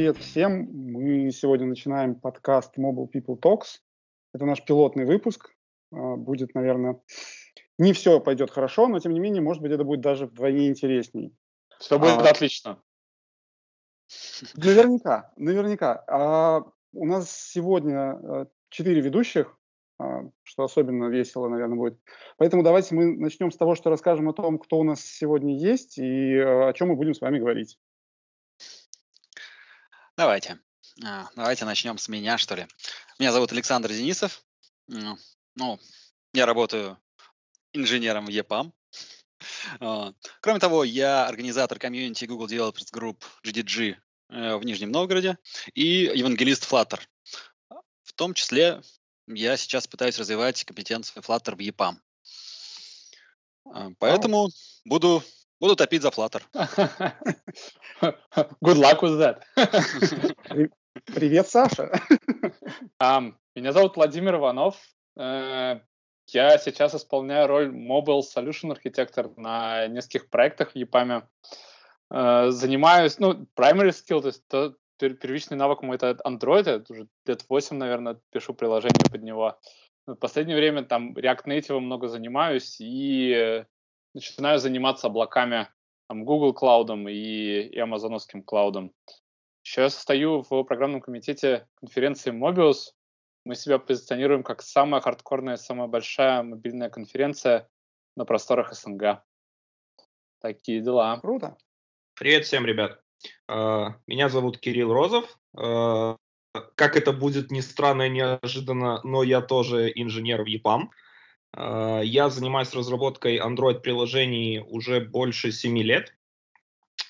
привет всем. Мы сегодня начинаем подкаст Mobile People Talks. Это наш пилотный выпуск. А, будет, наверное, не все пойдет хорошо, но тем не менее, может быть, это будет даже вдвойне интересней. Все будет а, отлично. Наверняка, наверняка. А у нас сегодня э, четыре ведущих, а, что особенно весело, наверное, будет. Поэтому давайте мы начнем с того, что расскажем о том, кто у нас сегодня есть и о чем мы будем с вами говорить. Давайте. А, давайте начнем с меня, что ли. Меня зовут Александр Денисов. Ну, я работаю инженером в. А, кроме того, я организатор комьюнити Google Developers Group GDG э, в Нижнем Новгороде и евангелист Flutter. В том числе я сейчас пытаюсь развивать компетенцию Flutter в EPAM. А, поэтому oh. буду, буду топить за Flutter. Good luck with that. Привет, Саша. Um, меня зовут Владимир Иванов. Uh, я сейчас исполняю роль Mobile Solution Architector на нескольких проектах в EPAM. Uh, занимаюсь, ну, primary skill, то есть то, первичный навык мой это Android, я уже лет 8, наверное, пишу приложение под него. В последнее время там React Native много занимаюсь и начинаю заниматься облаками, там, Google Cloud и, и Amazonским клаудом. Еще я состою в программном комитете конференции Mobius. Мы себя позиционируем как самая хардкорная, самая большая мобильная конференция на просторах СНГ. Такие дела. Круто. Привет всем, ребят. А, меня зовут Кирилл Розов. А, как это будет ни странно и неожиданно, но я тоже инженер в EPAM. А, я занимаюсь разработкой Android-приложений уже больше 7 лет.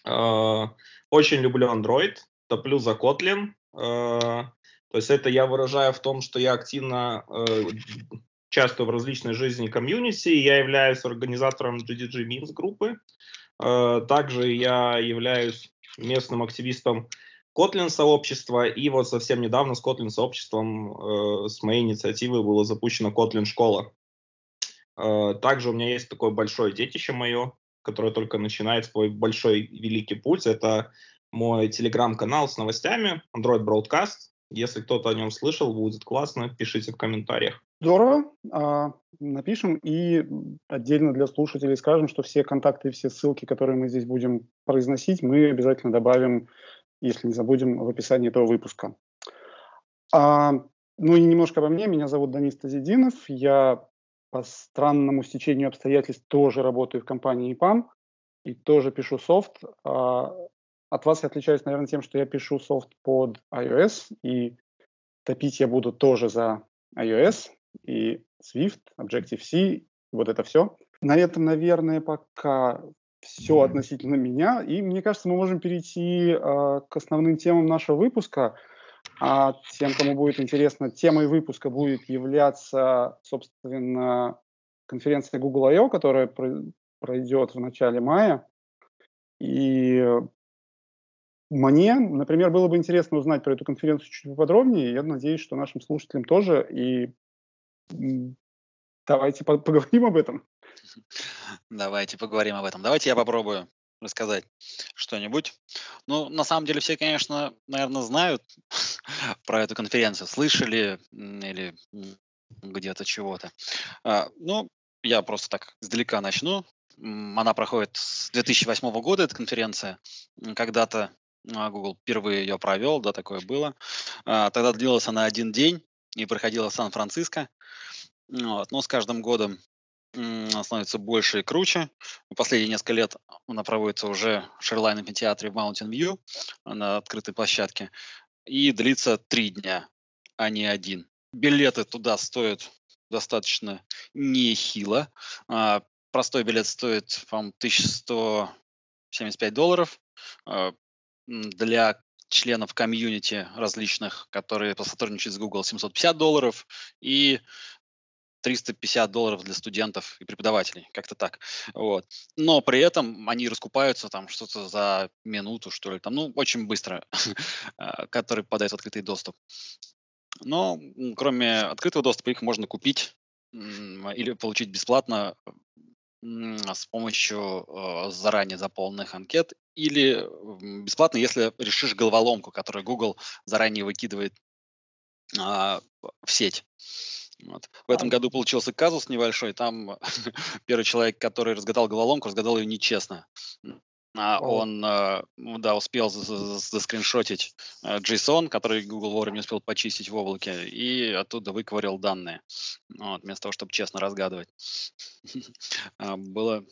Очень люблю Android, топлю за Kotlin. То есть это я выражаю в том, что я активно участвую в различной жизни комьюнити. Я являюсь организатором GDG Memes группы. Также я являюсь местным активистом Kotlin сообщества, и вот совсем недавно с Kotlin сообществом э, с моей инициативы была запущена Kotlin школа. Э, также у меня есть такое большое детище мое, которое только начинает свой большой великий путь. Это мой телеграм-канал с новостями, Android Broadcast. Если кто-то о нем слышал, будет классно, пишите в комментариях. Здорово. А, напишем и отдельно для слушателей скажем, что все контакты и все ссылки, которые мы здесь будем произносить, мы обязательно добавим, если не забудем, в описании этого выпуска. А, ну и немножко обо мне. Меня зовут Данис Тазидинов. Я по странному стечению обстоятельств тоже работаю в компании EPAM и тоже пишу софт. А, от вас я отличаюсь, наверное, тем, что я пишу софт под iOS, и топить я буду тоже за iOS, и Swift, Objective-C, вот это все. На этом, наверное, пока все относительно меня. И мне кажется, мы можем перейти э, к основным темам нашего выпуска. А тем, кому будет интересно, темой выпуска будет являться, собственно, конференция Google I.O., которая пройдет в начале мая. И мне, например, было бы интересно узнать про эту конференцию чуть поподробнее. Я надеюсь, что нашим слушателям тоже. И Давайте поговорим об этом. Давайте поговорим об этом. Давайте я попробую рассказать что-нибудь. Ну, на самом деле все, конечно, наверное, знают про эту конференцию, слышали или где-то чего-то. А, ну, я просто так издалека начну. Она проходит с 2008 года, эта конференция. Когда-то а, Google впервые ее провел, да, такое было. А, тогда длилась она один день и проходила в Сан-Франциско. Вот. Но с каждым годом становится больше и круче. Последние несколько лет она проводится уже в Шерлайн театре в Mountain View на открытой площадке. И длится три дня, а не один. Билеты туда стоят достаточно нехило. А, простой билет стоит, по-моему, 1175 долларов. А, для членов комьюнити различных, которые посотрудничают с Google, 750 долларов. И 350 долларов для студентов и преподавателей, как-то так. Вот. Но при этом они раскупаются там что-то за минуту, что ли, там, ну, очень быстро, а, который подает открытый доступ. Но кроме открытого доступа их можно купить или получить бесплатно с помощью э, заранее заполненных анкет или бесплатно, если решишь головоломку, которую Google заранее выкидывает а, в сеть. Вот. В этом году получился казус небольшой. Там первый человек, который разгадал головоломку, разгадал ее нечестно. А он, э, да, успел заскриншотить э, JSON, который Google вовремя не успел почистить в облаке, и оттуда выковырял данные, вот, вместо того, чтобы честно разгадывать. А, было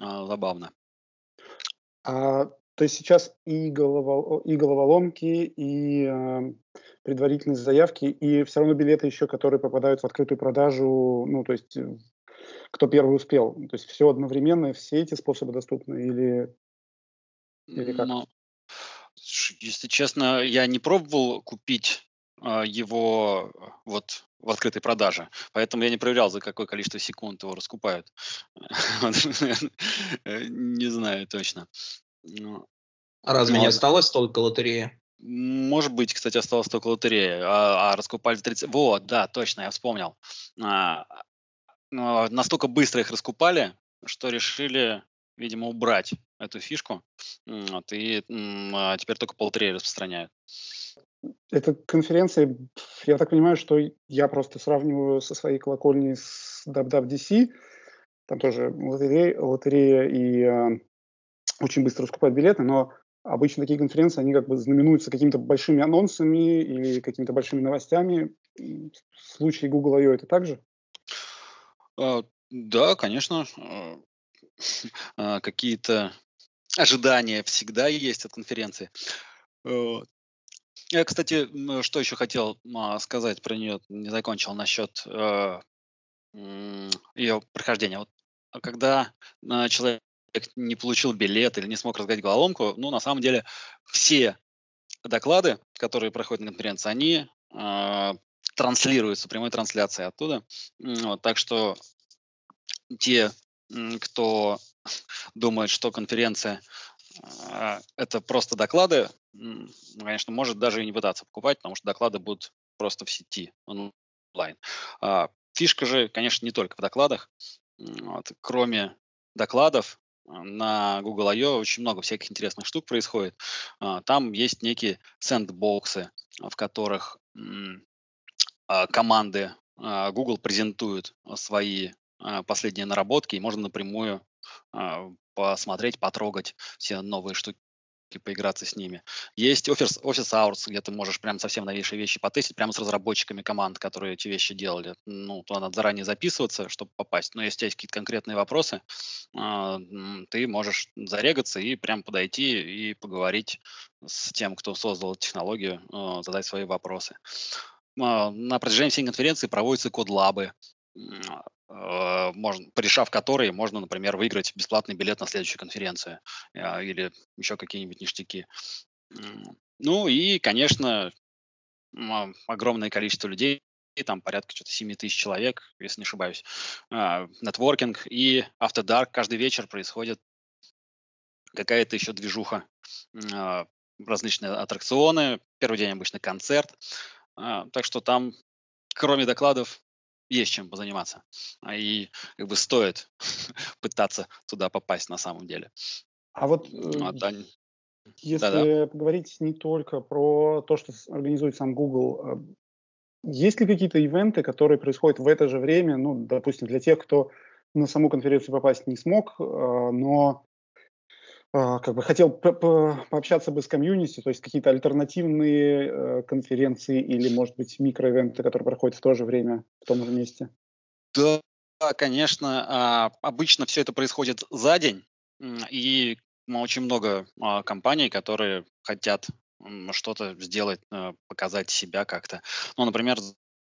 а, забавно. А, то есть сейчас и, головол, и головоломки, и э, предварительные заявки, и все равно билеты еще, которые попадают в открытую продажу, ну, то есть э, кто первый успел. То есть все одновременно, все эти способы доступны или или как? Ну, если честно, я не пробовал купить а, его вот в открытой продаже. Поэтому я не проверял, за какое количество секунд его раскупают. Не знаю точно. Ну, а разве не осталось только лотереи? Может быть, кстати, осталось только лотерея. А, а раскупали 30... Вот, да, точно, я вспомнил. А, а, настолько быстро их раскупали, что решили видимо, убрать эту фишку, вот, и а теперь только полтора распространяют. Эта конференция, я так понимаю, что я просто сравниваю со своей колокольней с WWDC, там тоже лотерея, лотерея и э, очень быстро раскупают билеты, но обычно такие конференции, они как бы знаменуются какими-то большими анонсами или какими-то большими новостями. В случае Google I.O. это также? А, да, конечно. А, а, какие-то ожидания всегда есть от конференции. Я, кстати, что еще хотел сказать про нее, не закончил насчет э, ее прохождения. Вот, когда человек не получил билет или не смог разгадать головоломку, ну, на самом деле, все доклады, которые проходят на конференции, они э, транслируются, прямой трансляцией оттуда. Вот, так что те кто думает, что конференция а, это просто доклады, конечно, может даже и не пытаться покупать, потому что доклады будут просто в сети, онлайн. А, фишка же, конечно, не только в докладах. Вот, кроме докладов, на Google I.O. очень много всяких интересных штук происходит. Там есть некие сэндбоксы, в которых команды Google презентуют свои а, последние наработки, и можно напрямую а, посмотреть, потрогать все новые штуки поиграться с ними. Есть Office, Office Hours, где ты можешь прям совсем новейшие вещи потестить, прямо с разработчиками команд, которые эти вещи делали. Ну, то надо заранее записываться, чтобы попасть. Но если есть какие-то конкретные вопросы, э, ты можешь зарегаться и прям подойти и поговорить с тем, кто создал технологию, э, задать свои вопросы. Э, на протяжении всей конференции проводятся код-лабы, можно, порешав которые, можно, например, выиграть бесплатный билет на следующую конференцию а, или еще какие-нибудь ништяки. Ну и, конечно, огромное количество людей, там порядка что-то 7 тысяч человек, если не ошибаюсь, а, нетворкинг и After Dark каждый вечер происходит какая-то еще движуха, а, различные аттракционы, первый день обычно концерт, так что там, кроме докладов, есть чем позаниматься. А и как бы стоит пытаться туда попасть на самом деле. А вот а да, если Да-да. поговорить не только про то, что организует сам Google, а есть ли какие-то ивенты, которые происходят в это же время, ну, допустим, для тех, кто на саму конференцию попасть не смог, но а, как бы хотел по -по пообщаться бы с комьюнити, то есть какие-то альтернативные э, конференции или, может быть, микроивенты, которые проходят в то же время, в том же месте? Да, конечно. А, обычно все это происходит за день, и очень много а, компаний, которые хотят что-то сделать, э, показать себя как-то. Ну, например,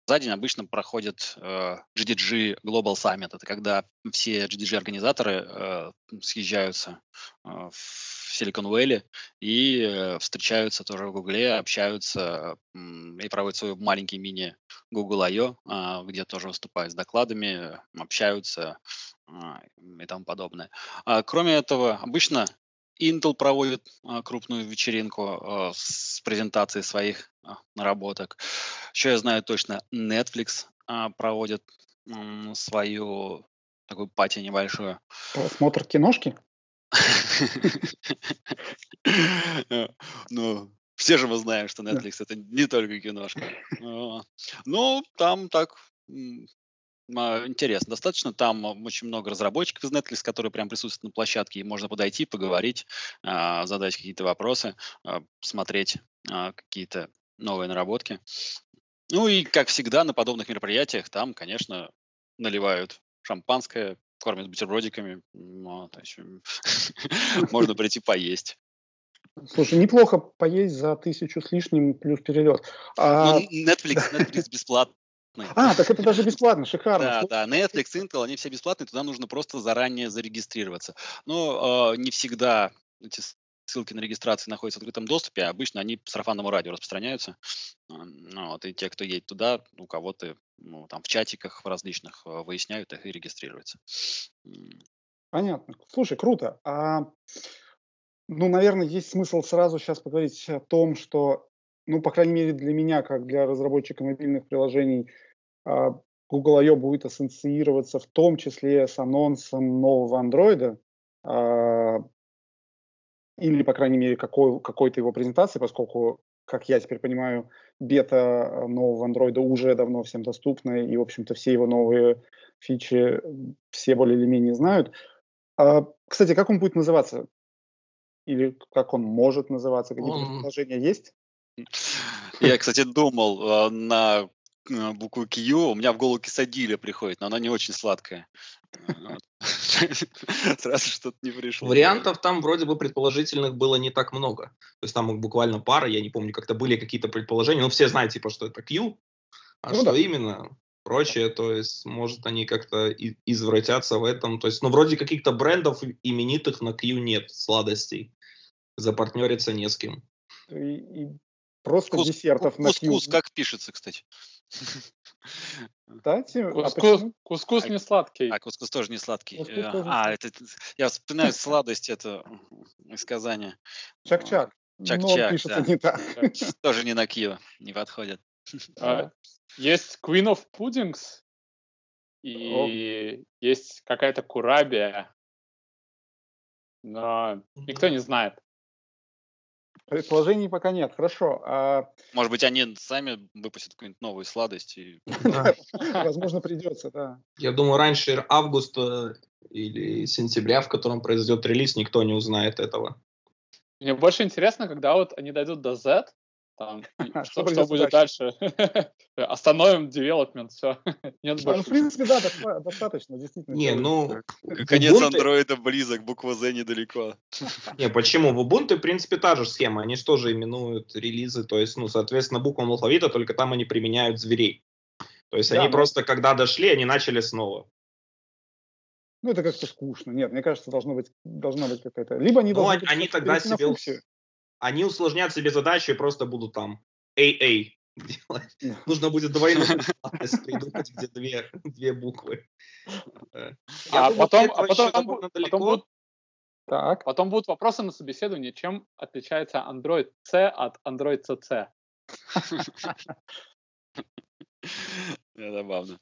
за день обычно проходит э, GDG Global Summit. Это когда все GDG-организаторы э, съезжаются э, в Силикон-Вэлли и э, встречаются тоже в Гугле, общаются э, и проводят свой маленький мини Google I.O., э, где тоже выступают с докладами, общаются э, и тому подобное. А, кроме этого, обычно Intel проводит а, крупную вечеринку а, с презентацией своих а, наработок. Еще я знаю точно, Netflix проводит свою такую пати небольшую. Просмотр киношки? Ну, все же мы знаем, что Netflix это не только киношка. Ну, там так интересно достаточно. Там очень много разработчиков из Netflix, которые прям присутствуют на площадке, и можно подойти, поговорить, а, задать какие-то вопросы, а, смотреть а, какие-то новые наработки. Ну и, как всегда, на подобных мероприятиях там, конечно, наливают шампанское, кормят бутербродиками. Ну, можно прийти поесть. Слушай, неплохо поесть за тысячу с лишним плюс перелет. А... Ну, Netflix, Netflix бесплатно. А, так это даже бесплатно, шикарно. Да, да, Netflix, Intel, они все бесплатные, туда нужно просто заранее зарегистрироваться. Но э, не всегда эти ссылки на регистрацию находятся в открытом доступе, а обычно они по сарафанному радио распространяются. Ну, вот, и те, кто едет туда, у кого-то ну, там в чатиках в различных выясняют их и регистрируются. Понятно. Слушай, круто. А, ну, наверное, есть смысл сразу сейчас поговорить о том, что, ну, по крайней мере, для меня, как для разработчика мобильных приложений, а, Google I.O. будет ассоциироваться в том числе с анонсом нового андроида, а, или, по крайней мере, какой, какой-то его презентации, поскольку, как я теперь понимаю, бета нового андроида уже давно всем доступна, и, в общем-то, все его новые фичи все более или менее знают. А, кстати, как он будет называться? Или как он может называться? Какие-то он... предложения есть? Я, кстати, думал на букву Q, у меня в голову кисадиля приходит, но она не очень сладкая. Сразу что-то не пришло. Вариантов там вроде бы предположительных было не так много. То есть там буквально пара, я не помню, как-то были какие-то предположения. Ну, все знают, типа, что это Q, а ну, что да. именно, прочее, то есть, может, они как-то извратятся в этом. То есть, ну, вроде каких-то брендов именитых на Q нет, сладостей. Запартнериться не с кем. И, и просто Кус, десертов на Q. Кускус как пишется, кстати? Кстати, а кускус, а кускус не сладкий. А кускус тоже не сладкий. Кускус э, тоже а, это я вспоминаю сладость это из Казани. Чак-чак. Чак-чак, пишется не так. Тоже не на Кио, не подходит. А, есть Queen of Puddings и есть какая-то курабия, но никто не знает. Предположений пока нет. Хорошо. А... Может быть, они сами выпустят какую-нибудь новую сладость? И... Возможно, придется, да. Я думаю, раньше августа или сентября, в котором произойдет релиз, никто не узнает этого. Мне больше интересно, когда вот они дойдут до Z, там, что, что будет дальше? Остановим девелопмент, все. Нет больше. Ну, в принципе, да, достаточно, действительно. Не, ну... Конец андроида близок, буква Z недалеко. Не, почему? В Ubuntu, в принципе, та же схема. Они же тоже именуют релизы, то есть, ну, соответственно, буквам алфавита, только там они применяют зверей. То есть они просто, когда дошли, они начали снова. Ну, это как-то скучно. Нет, мне кажется, должно быть, должна быть какая-то... Либо они ну, должны... они тогда себе они усложнят себе задачу и просто будут там AA делать. Нужно будет двойную придумать, где две, две буквы. Э, а потом, а потом, потом, будут, так. потом будут вопросы на собеседовании, чем отличается Android C от Android CC. Забавно.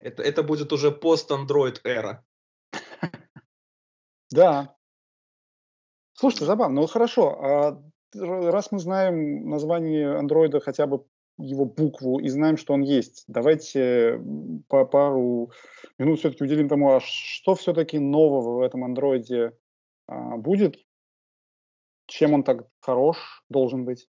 Это, это будет уже пост-Android эра. Да. Слушайте, забавно. Ну хорошо. А раз мы знаем название андроида, хотя бы его букву, и знаем, что он есть, давайте по пару минут все-таки уделим тому, а что все-таки нового в этом андроиде а, будет, чем он так хорош должен быть.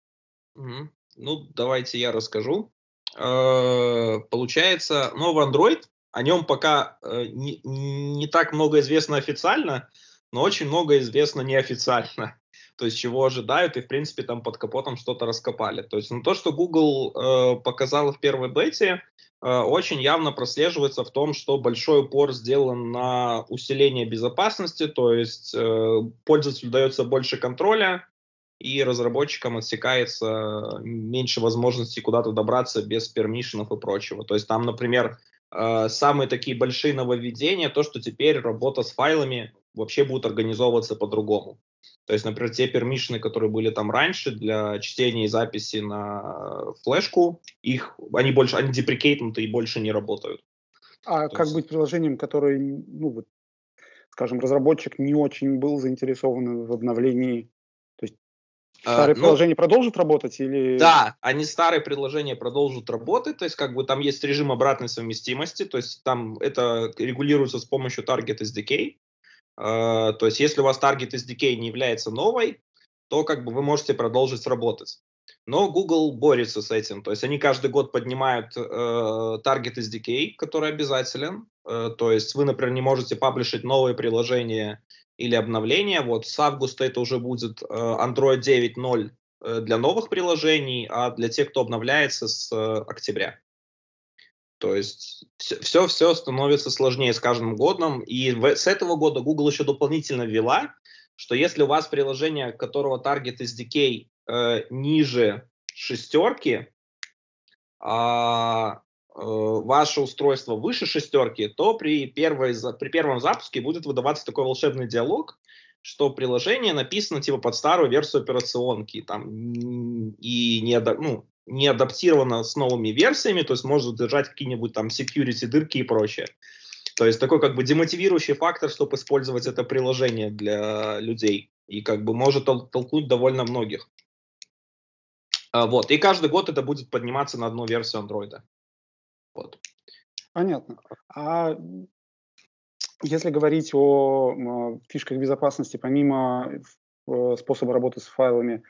Mm-hmm. Ну, давайте я расскажу. Э-э- получается, новый Android, о нем пока э- не, не так много известно официально, но очень много известно неофициально то есть чего ожидают, и, в принципе, там под капотом что-то раскопали. То есть ну, то, что Google э, показал в первой бете, э, очень явно прослеживается в том, что большой упор сделан на усиление безопасности, то есть э, пользователю дается больше контроля, и разработчикам отсекается меньше возможностей куда-то добраться без пермишенов и прочего. То есть там, например, э, самые такие большие нововведения, то, что теперь работа с файлами вообще будет организовываться по-другому. То есть, например, те пермишины, которые были там раньше для чтения и записи на флешку, их, они больше, они деприкейтнуты и больше не работают. А То как есть... быть приложением, которое, ну, вот, скажем, разработчик не очень был заинтересован в обновлении а, старые а, приложения ну, продолжат работать или... Да, они старые приложения продолжат работать, то есть как бы там есть режим обратной совместимости, то есть там это регулируется с помощью Target SDK. Uh, то есть если у вас Target SDK не является новой, то как бы вы можете продолжить работать. Но Google борется с этим, то есть они каждый год поднимают uh, Target SDK, который обязателен. Uh, то есть вы, например, не можете паблишить новые приложения или обновления. Вот с августа это уже будет э, Android 9.0 э, для новых приложений, а для тех, кто обновляется с э, октября. То есть все, все становится сложнее с каждым годом. И в, с этого года Google еще дополнительно ввела, что если у вас приложение, которого Target SDK э, ниже шестерки, а, Э, ваше устройство выше шестерки, то при, первой, при первом запуске будет выдаваться такой волшебный диалог, что приложение написано типа под старую версию операционки там, и не, ну, не адаптировано с новыми версиями, то есть может держать какие-нибудь там security дырки и прочее. То есть такой как бы демотивирующий фактор, чтобы использовать это приложение для людей. И как бы может тол- толкнуть довольно многих. А, вот. И каждый год это будет подниматься на одну версию андроида. Вот. Понятно. А если говорить о фишках безопасности, помимо э, способа работы с файлами,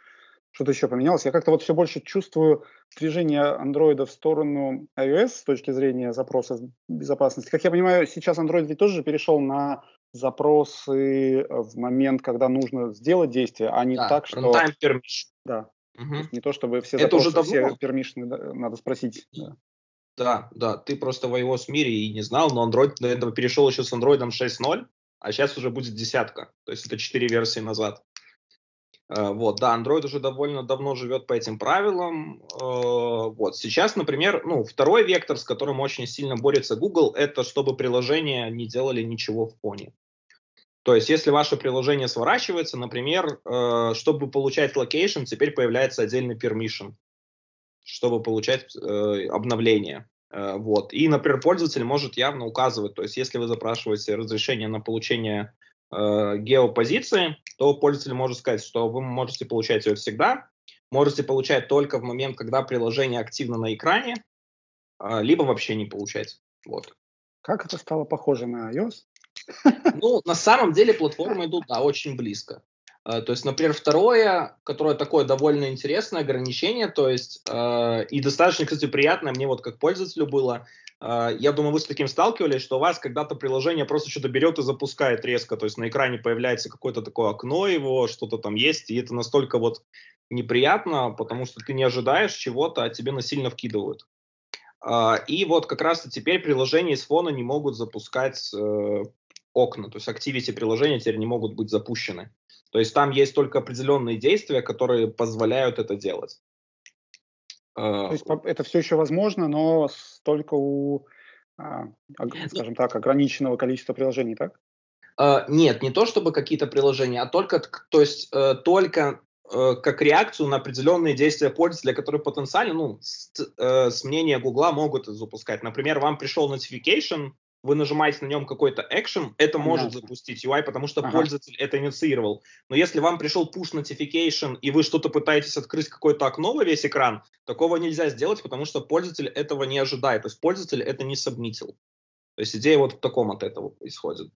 что-то еще поменялось? Я как-то вот все больше чувствую движение андроида в сторону iOS с точки зрения запроса безопасности. Как я понимаю, сейчас Android ведь тоже перешел на запросы в момент, когда нужно сделать действие, а не да, так, что... permission. Да. Угу. Не то, чтобы все Это запросы, уже давно? все пермишины надо спросить. Да. Да, да, ты просто в iOS мире и не знал, но Android до этого перешел еще с Android 6.0, а сейчас уже будет десятка, то есть это четыре версии назад. Uh, вот, да, Android уже довольно давно живет по этим правилам. Uh, вот, сейчас, например, ну, второй вектор, с которым очень сильно борется Google, это чтобы приложения не делали ничего в фоне. То есть, если ваше приложение сворачивается, например, uh, чтобы получать location, теперь появляется отдельный permission чтобы получать э, обновления. Э, вот. И, например, пользователь может явно указывать, то есть если вы запрашиваете разрешение на получение э, геопозиции, то пользователь может сказать, что вы можете получать ее всегда, можете получать только в момент, когда приложение активно на экране, э, либо вообще не получать. Вот. Как это стало похоже на iOS? Ну, на самом деле платформы идут, да, очень близко. Э, то есть, например, второе, которое такое довольно интересное ограничение, то есть э, и достаточно, кстати, приятное мне вот как пользователю было. Э, я думаю, вы с таким сталкивались, что у вас когда-то приложение просто что-то берет и запускает резко, то есть на экране появляется какое-то такое окно его, что-то там есть, и это настолько вот неприятно, потому что ты не ожидаешь чего-то, а тебе насильно вкидывают. Э, и вот как раз теперь приложения из фона не могут запускать э, окна, то есть activity приложения теперь не могут быть запущены. То есть там есть только определенные действия, которые позволяют это делать. То есть это все еще возможно, но только у, а, скажем так, ограниченного количества приложений, так? А, нет, не то чтобы какие-то приложения, а только, то есть э, только э, как реакцию на определенные действия пользователя, которые потенциально, ну, с, э, с мнения Гугла могут запускать. Например, вам пришел notification вы нажимаете на нем какой-то экшен, это может запустить UI, потому что ага. пользователь это инициировал. Но если вам пришел push notification и вы что-то пытаетесь открыть какое-то окно во весь экран, такого нельзя сделать, потому что пользователь этого не ожидает. То есть пользователь это не сабмитил. То есть идея вот в таком от этого происходит.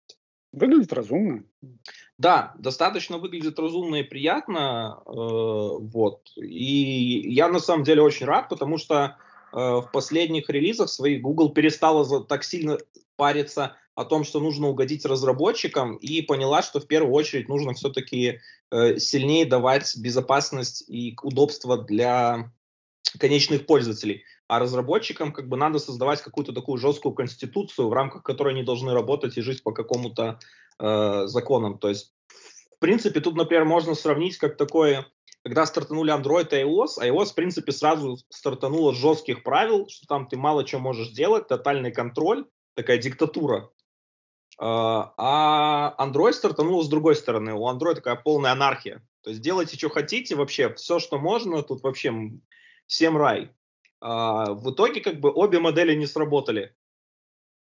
Выглядит разумно. Да, достаточно выглядит разумно и приятно. Э, вот. И я на самом деле очень рад, потому что э, в последних релизах своих Google перестала так сильно париться о том, что нужно угодить разработчикам, и поняла, что в первую очередь нужно все-таки э, сильнее давать безопасность и удобство для конечных пользователей. А разработчикам как бы надо создавать какую-то такую жесткую конституцию, в рамках которой они должны работать и жить по какому-то э, законам. То есть, в принципе, тут, например, можно сравнить как такое, когда стартанули Android и iOS, iOS, в принципе, сразу стартануло жестких правил, что там ты мало что можешь делать, тотальный контроль, такая диктатура. А, а Android стартанул с другой стороны. У Android такая полная анархия. То есть делайте, что хотите, вообще все, что можно, тут вообще всем рай. А, в итоге как бы обе модели не сработали.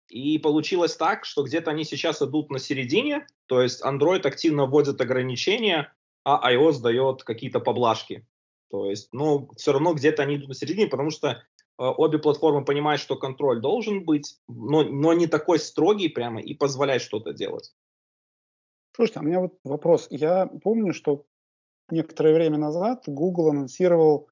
И получилось так, что где-то они сейчас идут на середине, то есть Android активно вводит ограничения, а iOS дает какие-то поблажки. То есть, ну, все равно где-то они идут на середине, потому что обе платформы понимают, что контроль должен быть, но, но не такой строгий прямо и позволяет что-то делать. Слушайте, а у меня вот вопрос. Я помню, что некоторое время назад Google анонсировал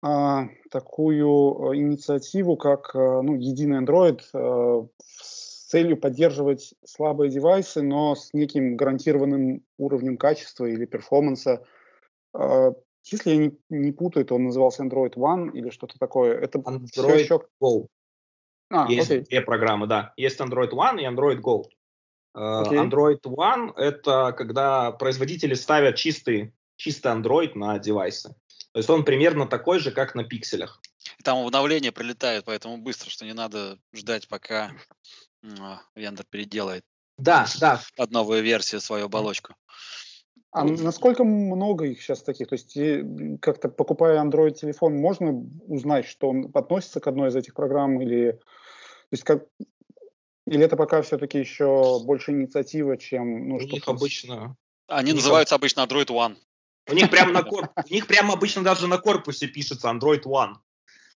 а, такую э, инициативу, как а, ну, единый Android а, с целью поддерживать слабые девайсы, но с неким гарантированным уровнем качества или перформанса. Если я не, не путаю, то он назывался Android One или что-то такое. Это Android еще... Go. А, Есть окей. две программы, да. Есть Android One и Android Go. Okay. Android One — это когда производители ставят чистый, чистый Android на девайсы. То есть он примерно такой же, как на пикселях. Там обновления прилетают, поэтому быстро, что не надо ждать, пока вендор переделает. Да, да. Под новую версию свою оболочку. А насколько много их сейчас таких? То есть как-то покупая Android телефон, можно узнать, что он относится к одной из этих программ или то есть как или это пока все-таки еще больше инициатива, чем ну, У них обычно. Они называются обычно Android One. У них прямо на корп... у них прямо обычно даже на корпусе пишется Android One.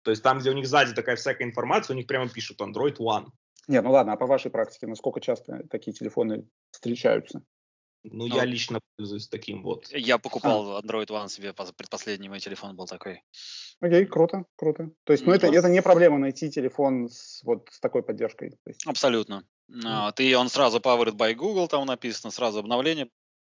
То есть там, где у них сзади такая всякая информация, у них прямо пишут Android One. Нет, ну ладно, а по вашей практике, насколько часто такие телефоны встречаются? Ну, ну я лично пользуюсь таким вот. Я покупал а. Android One себе, предпоследний мой телефон был такой. Окей, круто, круто. То есть, ну, это, это не проблема найти телефон с, вот, с такой поддержкой. есть... Абсолютно. Mm. Ты, он сразу powered by Google, там написано, сразу обновления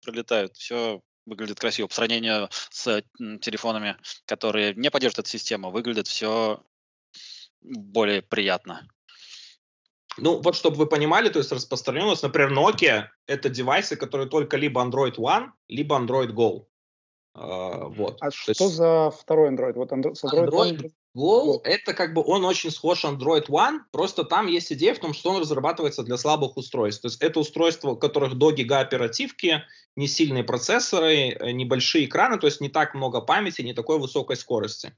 прилетают, все выглядит красиво. По сравнению с телефонами, которые не поддерживают эту систему, выглядит все более приятно. Ну, вот чтобы вы понимали, то есть распространенность, например, Nokia — это девайсы, которые только либо Android One, либо Android Go. Uh, вот. А то что есть... за второй Android? Вот Android, Android, Android Go, это как бы он очень схож Android One, просто там есть идея в том, что он разрабатывается для слабых устройств. То есть это устройства, у которых до гига оперативки, не сильные процессоры, э, небольшие экраны, то есть не так много памяти, не такой высокой скорости.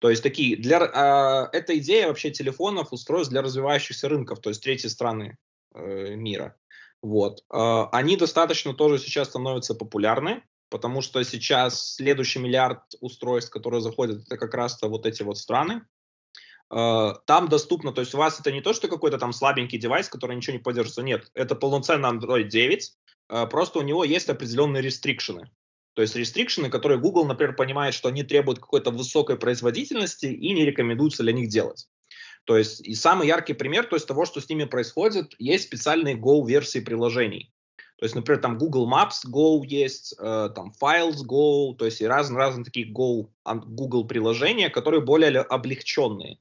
То есть такие, для, э, эта идея вообще телефонов, устройств для развивающихся рынков, то есть третьей страны э, мира. Вот. Э, они достаточно тоже сейчас становятся популярны, потому что сейчас следующий миллиард устройств, которые заходят, это как раз-то вот эти вот страны. Э, там доступно, то есть у вас это не то, что какой-то там слабенький девайс, который ничего не поддерживается, нет, это полноценный Android 9, э, просто у него есть определенные рестрикшены. То есть рестрикшены, которые Google, например, понимает, что они требуют какой-то высокой производительности и не рекомендуется для них делать. То есть и самый яркий пример то есть того, что с ними происходит, есть специальные Go-версии приложений. То есть, например, там Google Maps Go есть, э, там Files Go, то есть и разные-разные такие Go, Google приложения, которые более облегченные.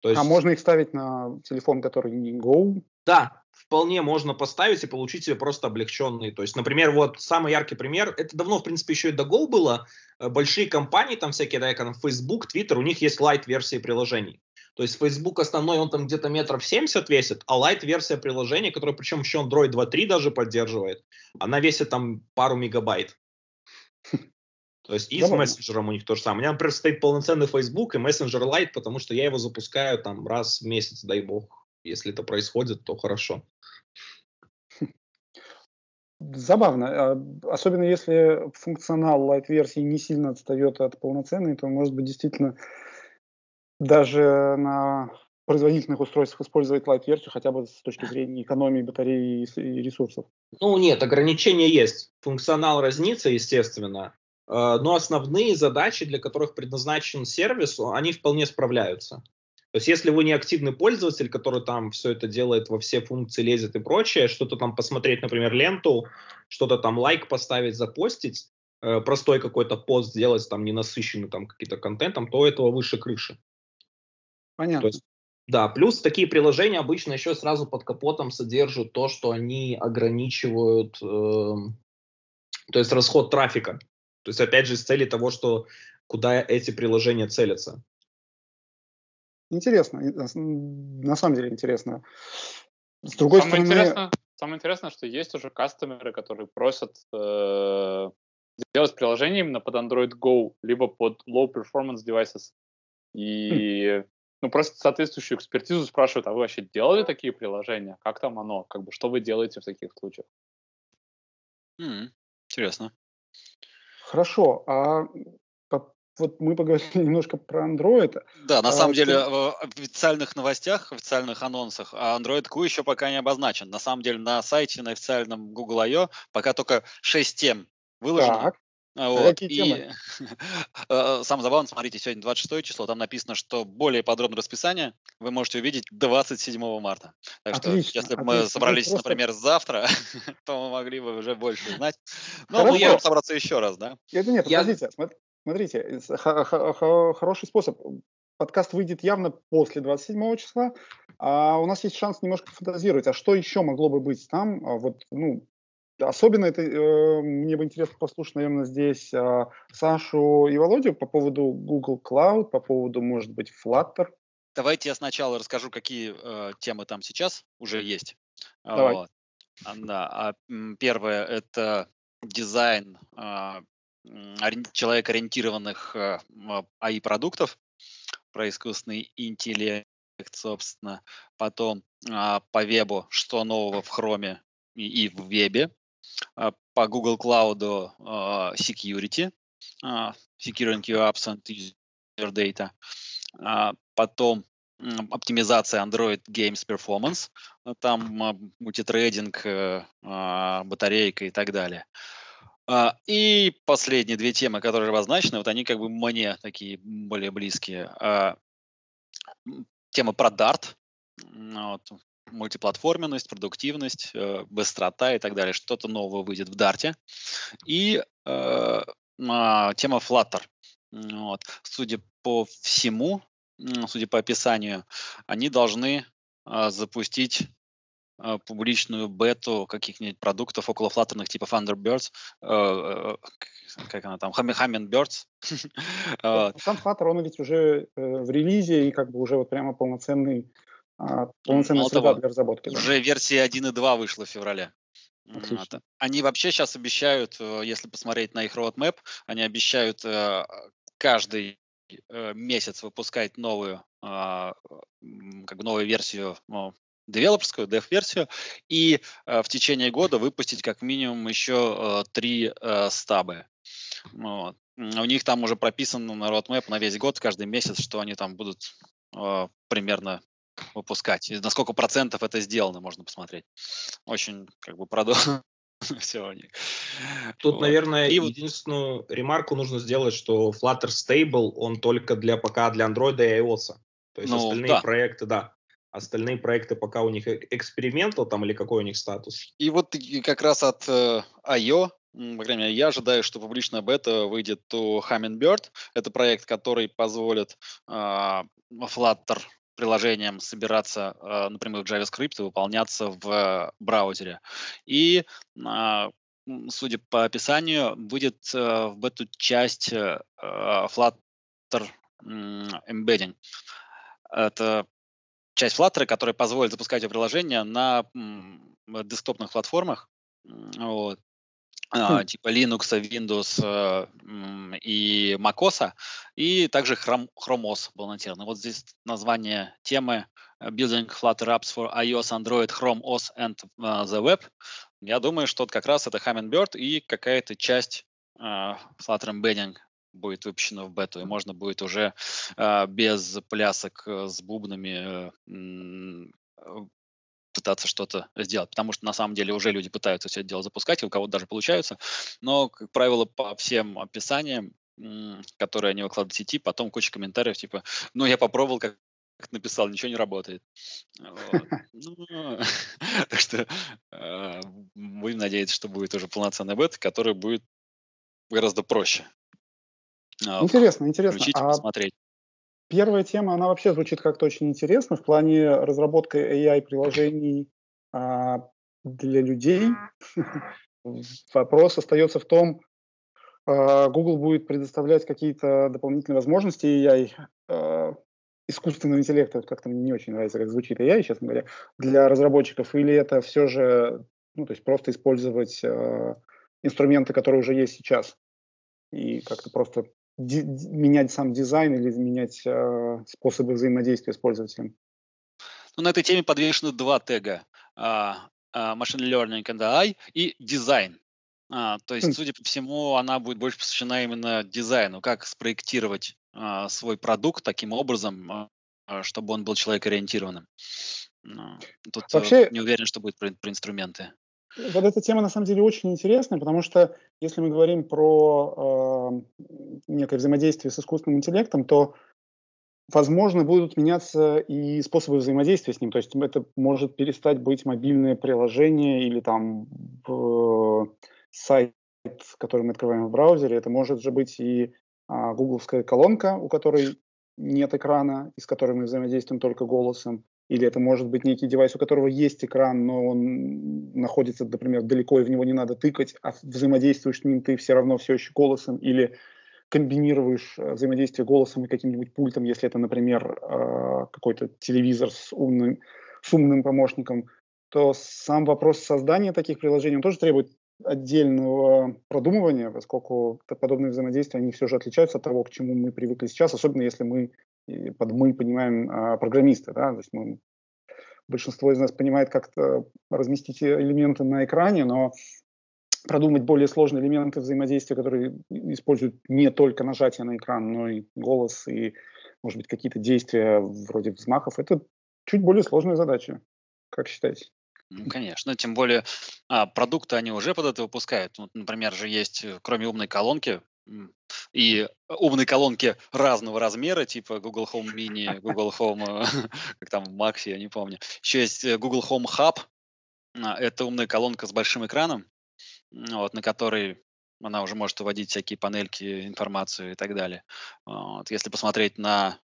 То а есть, а можно их ставить на телефон, который не Go? Да, вполне можно поставить и получить себе просто облегченный. То есть, например, вот самый яркий пример, это давно, в принципе, еще и до Go было, э, большие компании, там всякие, да, как Facebook, Twitter, у них есть light-версии приложений. То есть Facebook основной, он там где-то метров 70 весит, а light-версия приложения, которая причем еще Android 2.3 даже поддерживает, она весит там пару мегабайт. То есть и с мессенджером у них то же самое. У меня, например, стоит полноценный Facebook и мессенджер Lite, потому что я его запускаю там раз в месяц, дай бог. Если это происходит, то хорошо. Забавно. А, особенно если функционал лайт-версии не сильно отстает от полноценной, то, может быть, действительно даже на производительных устройствах использовать лайт-версию хотя бы с точки зрения экономии батареи и ресурсов. Ну нет, ограничения есть. Функционал разнится, естественно, а, но основные задачи, для которых предназначен сервис, они вполне справляются. То есть если вы не активный пользователь, который там все это делает, во все функции лезет и прочее, что-то там посмотреть, например, ленту, что-то там лайк поставить, запостить, э, простой какой-то пост сделать, там ненасыщенный там каким-то контентом, то этого выше крыши. Понятно. есть, да, плюс такие приложения обычно еще сразу под капотом содержат то, что они ограничивают, э, то есть расход трафика. То есть опять же с целью того, что куда эти приложения целятся. Интересно, на самом деле интересно. С другой самое стороны... Интересное, самое интересное, что есть уже кастомеры, которые просят э, сделать приложение именно под Android Go, либо под Low Performance Devices. И хм. ну, просто соответствующую экспертизу спрашивают, а вы вообще делали такие приложения? Как там оно? Как бы, что вы делаете в таких случаях? М, Интересно. Хорошо, а вот мы поговорили немножко про Android. Да, на а, самом деле ты... в официальных новостях, официальных анонсах Android Q еще пока не обозначен. На самом деле на сайте, на официальном Google I.O. пока только 6 тем выложено. Так. А вот. Какие и темы? Э, самое забавное, смотрите, сегодня 26 число, там написано, что более подробное расписание вы можете увидеть 27 марта. Так отлично, что, если бы мы собрались, просто... например, завтра, то мы могли бы уже больше знать. Но мы можем собраться еще раз, да? Это нет, подождите, смотрите, хороший способ. Подкаст выйдет явно после 27 числа, а у нас есть шанс немножко фантазировать, а что еще могло бы быть там, а вот, ну, Особенно это э, мне бы интересно послушать, наверное, здесь э, Сашу и Володю по поводу Google Cloud, по поводу, может быть, Flutter. Давайте я сначала расскажу, какие э, темы там сейчас уже есть. Давай. Вот. Да. А, первое это дизайн э, человек-ориентированных э, AI-продуктов про искусственный интеллект, собственно. Потом э, по вебу, что нового в Хроме и, в вебе. А, по Google Cloud а, Security, а, Securing Your Apps and User Data. Потом оптимизация Android Games Performance, там мультитрейдинг, э, батарейка и так далее. И последние две темы, которые обозначены, вот они как бы мне такие более близкие. Тема про Dart, вот, мультиплатформенность, продуктивность, э, быстрота и так далее. Что-то новое выйдет в Дарте. И э, э, тема Flutter. Вот. Судя по всему, судя по описанию, они должны э, запустить публичную бету каких-нибудь продуктов около флаттерных типа Thunderbirds, э, э, как она там, Hummingbirds. Сам Flutter, он ведь уже э, в релизе и как бы уже вот прямо полноценный а, полноценная Мало среда для разработки. Уже да. версия 1.2 вышла в феврале. Отлично. Они вообще сейчас обещают, если посмотреть на их roadmap, они обещают каждый месяц выпускать новую, а, как бы новую версию ну, девелоперскую, dev-версию, и в течение года выпустить как минимум еще три стабы. Вот. У них там уже прописано на roadmap на весь год, каждый месяц, что они там будут примерно выпускать. И на сколько процентов это сделано, можно посмотреть. Очень как бы продумано все у них. Тут, вот. наверное, и единственную вот... ремарку нужно сделать, что Flutter Stable, он только для пока для Android и iOS. То есть ну, остальные да. проекты, да. Остальные проекты пока у них экспериментал там или какой у них статус? И вот как раз от э, IO по крайней мере, я ожидаю, что публичная бета выйдет у Hummingbird. Это проект, который позволит э, Flutter приложением собираться э, напрямую в JavaScript и выполняться в браузере. И а, судя по описанию, будет э, в эту часть э, Flutter Embedding. Это часть Flutter, которая позволит запускать приложение на десктопных платформах. Вот. Uh, типа Linux, Windows uh, и macOS, и также Chrome, Chrome OS был анонсирован. Вот здесь название темы э, Building Flutter Apps for iOS, Android, Chrome OS and uh, the Web. Я думаю, что как раз это Hummingbird и какая-то часть Flutter Embedding будет выпущена в бету, и можно будет уже uh, без плясок с бубнами uh, пытаться что-то сделать, потому что на самом деле уже люди пытаются все это дело запускать, и у кого-то даже получаются, но, как правило, по всем описаниям, которые они выкладывают в сети, потом куча комментариев, типа, ну, я попробовал, как написал, ничего не работает. Ну, так что а, будем надеяться, что будет уже полноценный бет, который будет гораздо проще. А, интересно, интересно. Включить и а посмотреть. Первая тема, она вообще звучит как-то очень интересно в плане разработки AI-приложений а, для людей. Вопрос остается в том, а, Google будет предоставлять какие-то дополнительные возможности AI, а, искусственного интеллекта, вот как-то мне не очень нравится, как звучит AI, честно говоря, для разработчиков, или это все же, ну, то есть просто использовать инструменты, которые уже есть сейчас, и как-то просто менять сам дизайн или менять э, способы взаимодействия с пользователем. Ну, на этой теме подвешены два тега. Uh, uh, machine Learning and AI и дизайн. А, то есть, хм. судя по всему, она будет больше посвящена именно дизайну, как спроектировать а, свой продукт таким образом, а, а чтобы он был человекоориентированным. Ну, тут э, Вообще, не уверен, что будет про, про инструменты. Вот эта тема на самом деле очень интересная, потому что если мы говорим про э, некое взаимодействие с искусственным интеллектом, то возможно будут меняться и способы взаимодействия с ним. То есть это может перестать быть мобильное приложение или там э, сайт, который мы открываем в браузере. Это может же быть и а, гугловская колонка, у которой нет экрана, и с которой мы взаимодействуем только голосом. Или это может быть некий девайс, у которого есть экран, но он находится, например, далеко, и в него не надо тыкать, а взаимодействуешь с ним ты все равно все еще голосом. Или комбинируешь э, взаимодействие голосом и каким-нибудь пультом, если это, например, э, какой-то телевизор с умным, с умным помощником, то сам вопрос создания таких приложений, он тоже требует отдельного продумывания, поскольку подобные взаимодействия, они все же отличаются от того, к чему мы привыкли сейчас, особенно если мы, под мы понимаем а, программисты, да, то есть мы, большинство из нас понимает, как разместить элементы на экране, но продумать более сложные элементы взаимодействия, которые используют не только нажатие на экран, но и голос, и, может быть, какие-то действия вроде взмахов, это чуть более сложная задача. Как считаете? Ну, конечно, тем более а, продукты они уже под это выпускают. Вот, например, же есть, э, кроме умной колонки, и умные колонки разного размера, типа Google Home Mini, Google Home, как там, Maxi, я не помню. Еще есть э, Google Home Hub. А, это умная колонка с большим экраном, вот, на которой она уже может вводить всякие панельки, информацию и так далее. Вот. Если посмотреть на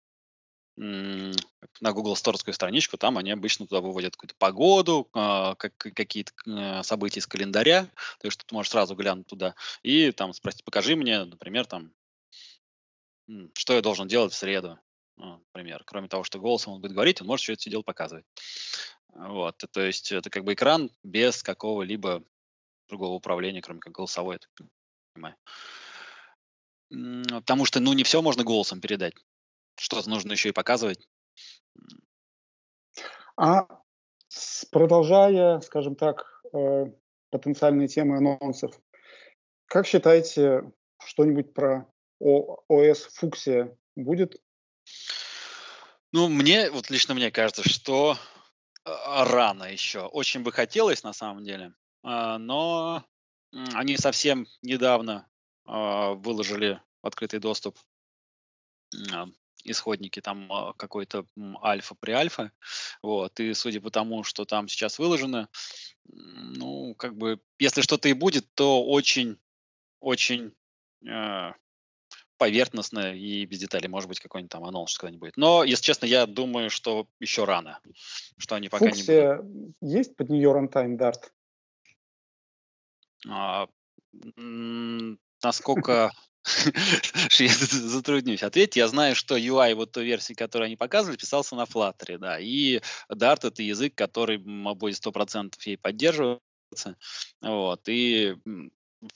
на Google Store страничку, там они обычно туда выводят какую-то погоду, а, как, какие-то э, события из календаря, то есть ты можешь сразу глянуть туда и там спросить, покажи мне, например, там, что я должен делать в среду, ну, например. Кроме того, что голосом он будет говорить, он может еще это все дело показывать. Вот, то есть это как бы экран без какого-либо другого управления, кроме как голосовой, я так понимаю. Потому что, ну, не все можно голосом передать. Что-то нужно еще и показывать. А продолжая, скажем так, э, потенциальные темы анонсов, как считаете, что-нибудь про ОС Фуксия будет? Ну, мне, вот лично мне кажется, что а, рано еще. Очень бы хотелось, на самом деле. А, но они совсем недавно а, выложили открытый доступ исходники там а, какой-то альфа при альфа, вот, и судя по тому, что там сейчас выложено, ну, как бы, если что-то и будет, то очень, очень э, поверхностно и без деталей, может быть, какой-нибудь там анонс когда-нибудь. Но, если честно, я думаю, что еще рано, что они пока Фуксия не будут. есть под нее runtime Dart? А, насколько я затруднюсь ответить. Я знаю, что UI, вот той версии, которую они показывали, писался на Flutter, да. И Dart — это язык, который будет 100% ей поддерживаться. Вот. И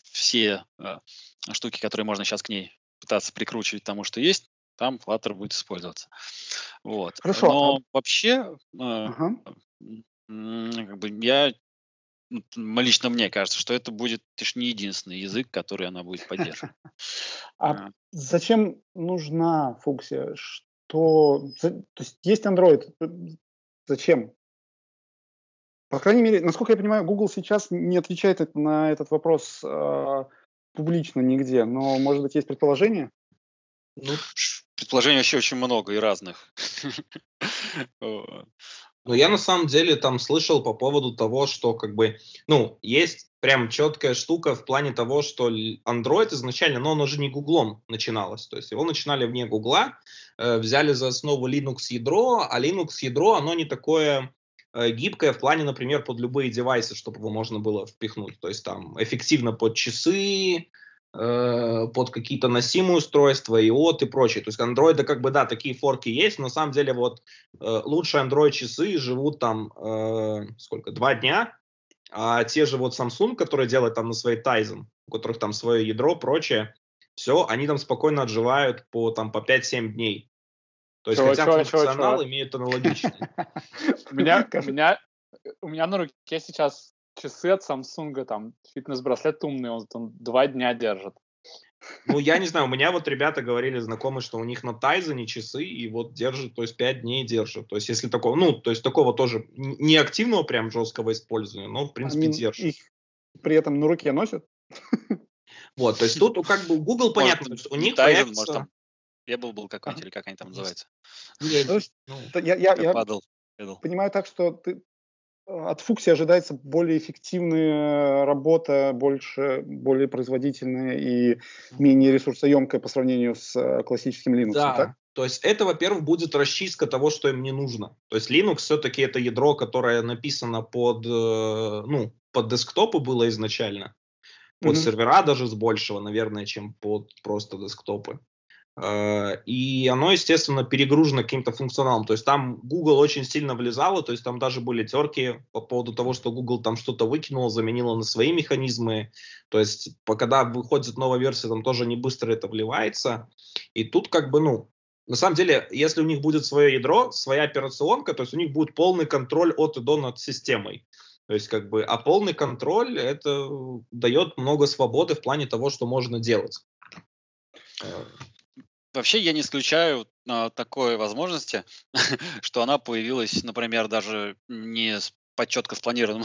все э, штуки, которые можно сейчас к ней пытаться прикручивать тому, что есть, там Flutter будет использоваться. Вот. Хорошо. Но а... вообще, э, ага. как бы я лично мне кажется, что это будет лишь не единственный язык, который она будет поддерживать. А, а зачем нужна функция? Что, то есть есть Android, э, зачем? По крайней мере, насколько я понимаю, Google сейчас не отвечает на этот вопрос э, публично нигде, но, может быть, есть предположение? Ну, предположений вообще очень много и разных. Но я на самом деле там слышал по поводу того, что как бы, ну, есть прям четкая штука в плане того, что Android изначально, но он уже не Гуглом начиналось, то есть его начинали вне Гугла, э, взяли за основу Linux ядро, а Linux ядро, оно не такое э, гибкое в плане, например, под любые девайсы, чтобы его можно было впихнуть, то есть там эффективно под часы, под какие-то носимые устройства, IOT и прочее. То есть андроида как бы, да, такие форки есть, но на самом деле вот э, лучшие Android часы живут там э, сколько, два дня, а те же вот Samsung, которые делают там на своей Tizen, у которых там свое ядро, прочее, все, они там спокойно отживают по, там, по 5-7 дней. То есть, Чего, хотя чего, функционал чего, чего? имеет аналогичный. У меня, у меня на руке сейчас часы от Samsung, там фитнес-браслет умный, он там два дня держит. Ну, я не знаю, у меня вот ребята говорили, знакомые, что у них на Тайзене часы, и вот держит, то есть 5 дней держит. То есть, если такого, ну, то есть такого тоже не активного прям жесткого использования, но, в принципе, Они держит. их при этом на руке носят. Вот, то есть тут ну, как бы Google, понятно, Может, у них Тайзен, появится... может, там Пебл был какой-нибудь, или как они там называются? Есть, ну, то я, я- я Падал. Понимаю так, что ты, от Фукси ожидается более эффективная работа, больше, более производительная и менее ресурсоемкая по сравнению с э, классическим Linux. Да, так? то есть это, во-первых, будет расчистка того, что им не нужно. То есть Linux все-таки это ядро, которое написано под, э, ну, под десктопы было изначально, под Мгм. сервера даже с большего, наверное, чем под просто десктопы. Э, И оно, естественно, перегружено каким-то функционалом. То есть там Google очень сильно влезало, то есть там даже были терки по поводу того, что Google там что-то выкинуло, заменило на свои механизмы. То есть когда выходит новая версия, там тоже не быстро это вливается. И тут как бы, ну, на самом деле, если у них будет свое ядро, своя операционка, то есть у них будет полный контроль от и до над системой. То есть как бы, а полный контроль это дает много свободы в плане того, что можно делать. Вообще я не исключаю а, такой возможности, что она появилась, например, даже не по четко спланированному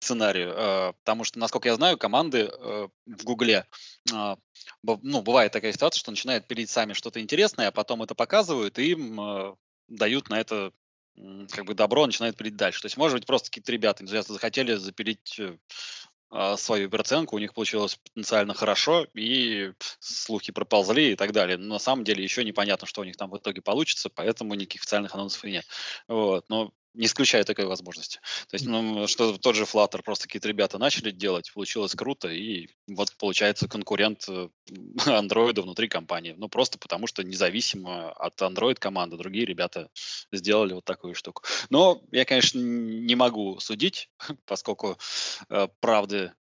сценарию, а, потому что, насколько я знаю, команды э, в Гугле, а, ну, бывает такая ситуация, что начинают пилить сами что-то интересное, а потом это показывают и им э, дают на это как бы добро, начинают пилить дальше. То есть, может быть, просто какие-то ребята энтузиасты захотели запилить э, а, свою операционку, у них получилось потенциально хорошо, и слухи проползли и так далее. Но на самом деле еще непонятно, что у них там в итоге получится, поэтому никаких официальных анонсов и нет. Вот. Но не исключаю такой возможности. То есть, ну, что тот же Flutter, просто какие-то ребята начали делать, получилось круто, и вот получается конкурент э, Android внутри компании. Ну, просто потому что независимо от Android команды другие ребята сделали вот такую штуку. Но я, конечно, не могу судить, поскольку э, правды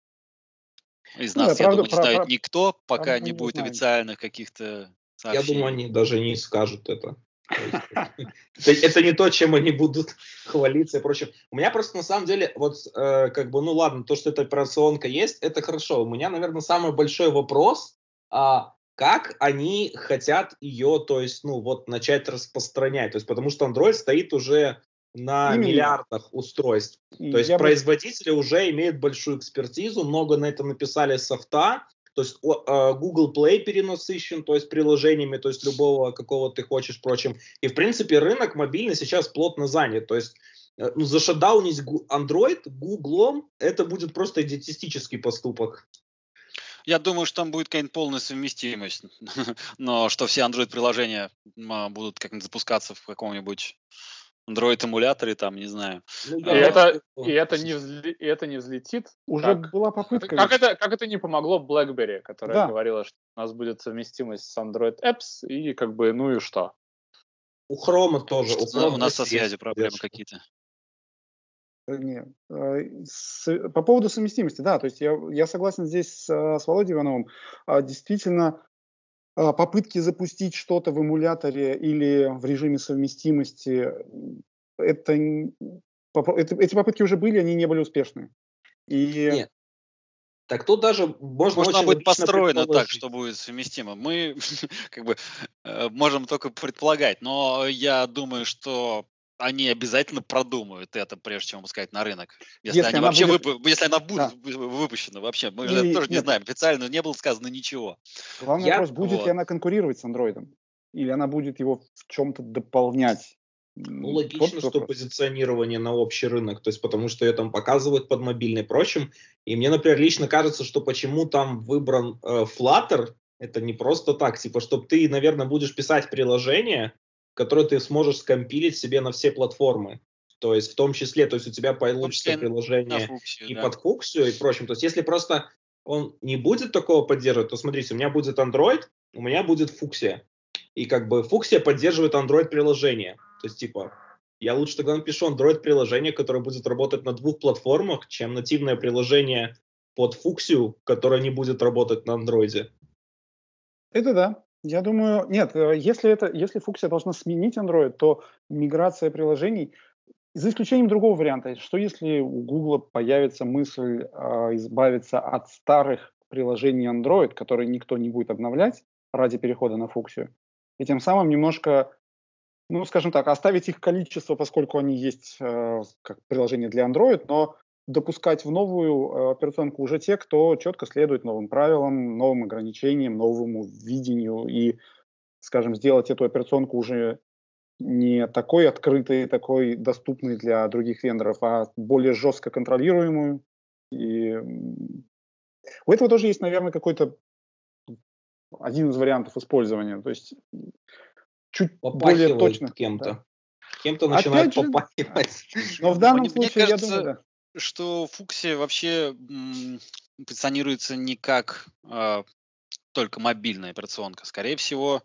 из Ну нас, я правду- думаю, не знает никто, пока не будет официальных каких-то Я сообщений. думаю, они даже не скажут это. Это, не то, чем они будут хвалиться и прочее. У меня просто на самом деле, вот э, как бы, ну ладно, то, что эта операционка есть, это хорошо. У меня, наверное, самый большой вопрос, а, как они хотят ее, то есть, ну вот, начать распространять. То есть, потому что Android стоит уже на Именно. миллиардах устройств. И То есть бы- производители уже имеют большую экспертизу, много на это написали софта, то есть э, Google Play перенасыщен, то есть приложениями, то есть любого, какого ты хочешь, прочим. И в принципе рынок мобильный сейчас плотно занят. То есть э, ну, зашатдаунить гу- Android Гуглом, это будет просто идиотистический поступок. Я думаю, что там будет какая-нибудь полная совместимость, но что все Android-приложения будут как-нибудь запускаться в каком-нибудь Android-эмуляторе, там, не знаю. Ну, И да, это, вот. и это не, взли- и это не взлетит. Уже как? была попытка. Как это, как это не помогло BlackBerry, которая Да. говорила, что у нас будет совместимость с Android Apps, и как бы, ну и что? У Хрома тоже. Ну, Chrome у нас со связью проблемы какие-то. Э, Не. Э, По поводу совместимости, да, то есть я, я согласен здесь с, э, с Володей Ивановым. А, Действительно, а, попытки запустить что-то в эмуляторе или в режиме совместимости, это, это- эти попытки уже были, они не были успешны. И Нет. Так тут даже можно Может, она будет построена так, что будет совместимо. Мы как бы э, можем только предполагать, но я думаю, что они обязательно продумают это, прежде чем выпускать на рынок. Если, Если они она вообще будет- выпу- если она будет Да. вы- выпущена вообще. Мы И- же тоже не нет. знаем. Официально не было сказано ничего. главный Я- вопрос, будет вот. ли она конкурировать с андроидом? Или она будет его в чем-то дополнять? Ну, логично, вот что вопрос. позиционирование на общий рынок, то есть потому что ее там показывают под мобильный и прочим. И мне, например, лично кажется, что почему там выбран э, Flutter, это не просто так, типа, чтобы ты, наверное, будешь писать приложение, которое ты сможешь скомпилить себе на все платформы. То есть в том числе, то есть у тебя получится приложение фуксию, и да. под фуксию и прочим. То есть если просто он не будет такого поддерживать, то смотрите, у меня будет Android, у меня будет фуксия. И как бы фуксия поддерживает Android приложение. То есть типа я лучше тогда напишу Android приложение, которое будет работать на двух платформах, чем нативное приложение под фуксию, которое не будет работать на андроиде. Это да. Я думаю, нет, э, если это, если функция должна сменить Android, то миграция приложений, за исключением другого варианта, что если у Google появится мысль э, избавиться от старых приложений Android, которые никто не будет обновлять ради перехода на функцию, и тем самым немножко, ну, скажем так, оставить их количество, поскольку они есть э, как приложение для Android, но допускать в новую э, операционку уже те, кто четко следует новым правилам, новым ограничениям, новому видению и, скажем, сделать эту операционку уже не такой открытой, такой доступной для других вендоров, а более жестко контролируемую. И у этого тоже есть, наверное, какой-то один из вариантов использования. То есть чуть более точно. кем-то. Да. Кем-то начинает же, попахивать. Но в данном мне, случае, кажется, я думаю, да что Фукси вообще м, позиционируется не как э, только мобильная операционка. Скорее всего,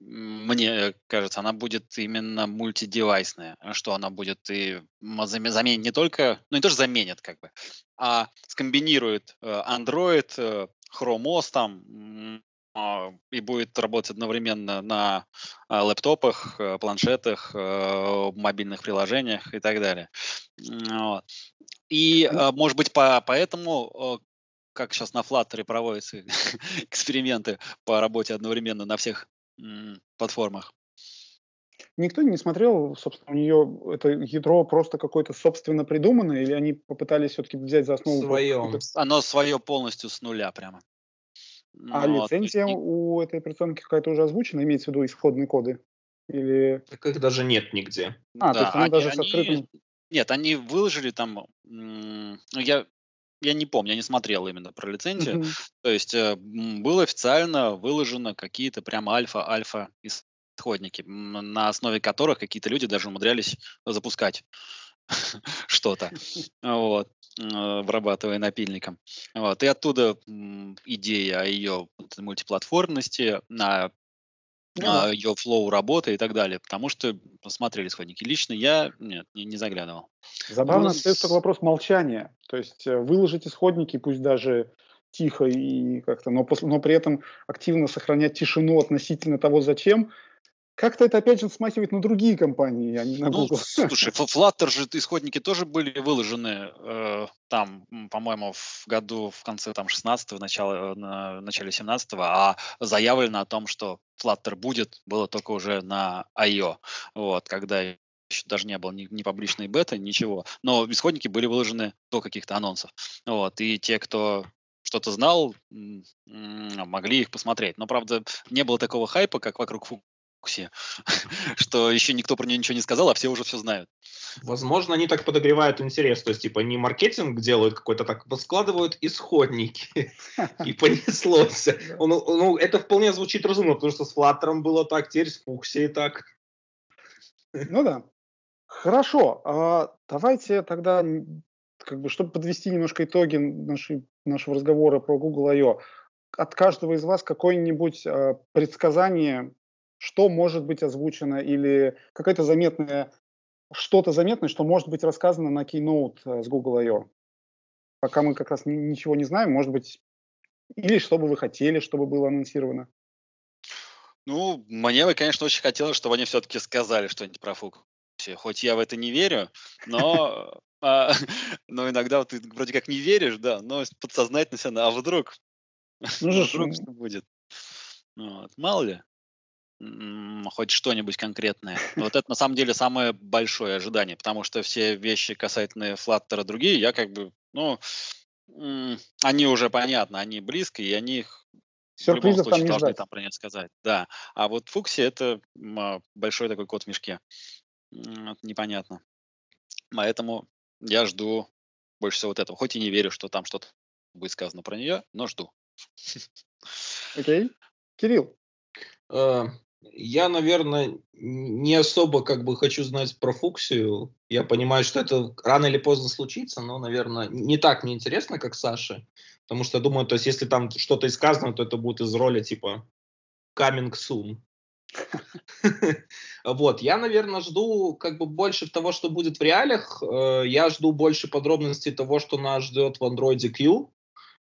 мне кажется, она будет именно мультидевайсная, что она будет и заменит не только, ну не тоже заменит как бы, а скомбинирует э, Android, э, Chrome OS там, и будет работать одновременно на а, лэптопах, э, планшетах, э, мобильных приложениях и так далее. И, а, может быть, по, поэтому, как сейчас на Flutter проводятся эксперименты по работе одновременно на всех платформах. Никто не смотрел, собственно, у нее это ядро просто какое-то собственно придуманное, или они попытались все-таки взять за основу... Свое. Оно свое полностью с нуля прямо. А ну, лицензия есть... у этой операционки какая-то уже озвучена, имеется в виду исходные коды? Или... Так их даже нет нигде. А, да, то есть она они, даже с открытым... Они... Нет, они выложили там... Ну, я, я не помню, я не смотрел именно про лицензию. Mm-hmm. То есть э, было официально выложено какие-то прям альфа-альфа исходники, на основе которых какие-то люди даже умудрялись запускать что-то. Вот. Э, обрабатывая напильником. Вот. И оттуда идея о ее мультиплатформности, на yeah. ее флоу работы и так далее, потому что посмотрели исходники. Лично я нет, не, не заглядывал. Забавно нас... остается только вопрос молчания. То есть э, выложить исходники, пусть даже тихо и как-то, но, после, но при этом активно сохранять тишину относительно того, зачем, как-то это, опять же, смахивает на другие компании, а не на ну, Google. Слушай, Flutter же исходники тоже были выложены э, там, по-моему, в году в конце там 16-го, начало, на начале 17-го, а заявлено о том, что Flutter будет, было только уже на I.O. Вот, когда еще даже не было ни, ни публичной бета, ничего. Но исходники были выложены до каких-то анонсов. Вот, и те, кто что-то знал, могли их посмотреть. Но, правда, не было такого хайпа, как вокруг все, что еще никто про нее ничего не сказал, а все уже все знают. Возможно, они так подогревают интерес, то есть, типа, не маркетинг делают какой-то, так складывают исходники, и понеслось. Ну, ну, это вполне звучит разумно, потому что с Flutter было так, теперь с Фуксией так. Ну да. Хорошо, а давайте тогда, как бы, чтобы подвести немножко итоги нашего разговора про Google I.O., от каждого из вас какое-нибудь э, предсказание что может быть озвучено или какое-то заметное, что-то заметное, что может быть рассказано на Keynote э, с Google I.O. Пока мы как раз ничего не знаем, может быть, или что бы вы хотели, чтобы было анонсировано. Ну, мне бы, конечно, очень хотелось, чтобы они все-таки сказали что-нибудь про фук. Хоть я в это не верю, но, а, но иногда ты вроде как не веришь, да, но подсознательно все, а вдруг? Ну, вдруг что будет? Вот. Мало ли хоть что-нибудь конкретное. Вот это на самом деле самое большое ожидание, потому что все вещи касательные Flutter другие, я как бы, ну, они уже понятны, они близко, и они их в любом случае там должны ждать. там про них сказать. Да. А вот Фукси это а, большой такой кот в мешке. Непонятно. Поэтому я жду больше всего вот этого. Хоть и не верю, что там что-то будет сказано про нее, но жду. Окей. Okay. Кирилл. Э, я, наверное, не особо как бы хочу знать про Фуксию. Я понимаю, что это рано или поздно случится, но, наверное, не так неинтересно, как Саше. Потому что, думаю, то есть, если там что-то и сказано, то это будет из роли типа coming soon. Вот, я, наверное, жду как бы больше того, что будет в реалиях. Э, я жду больше подробностей того, что нас ждет в Android Q.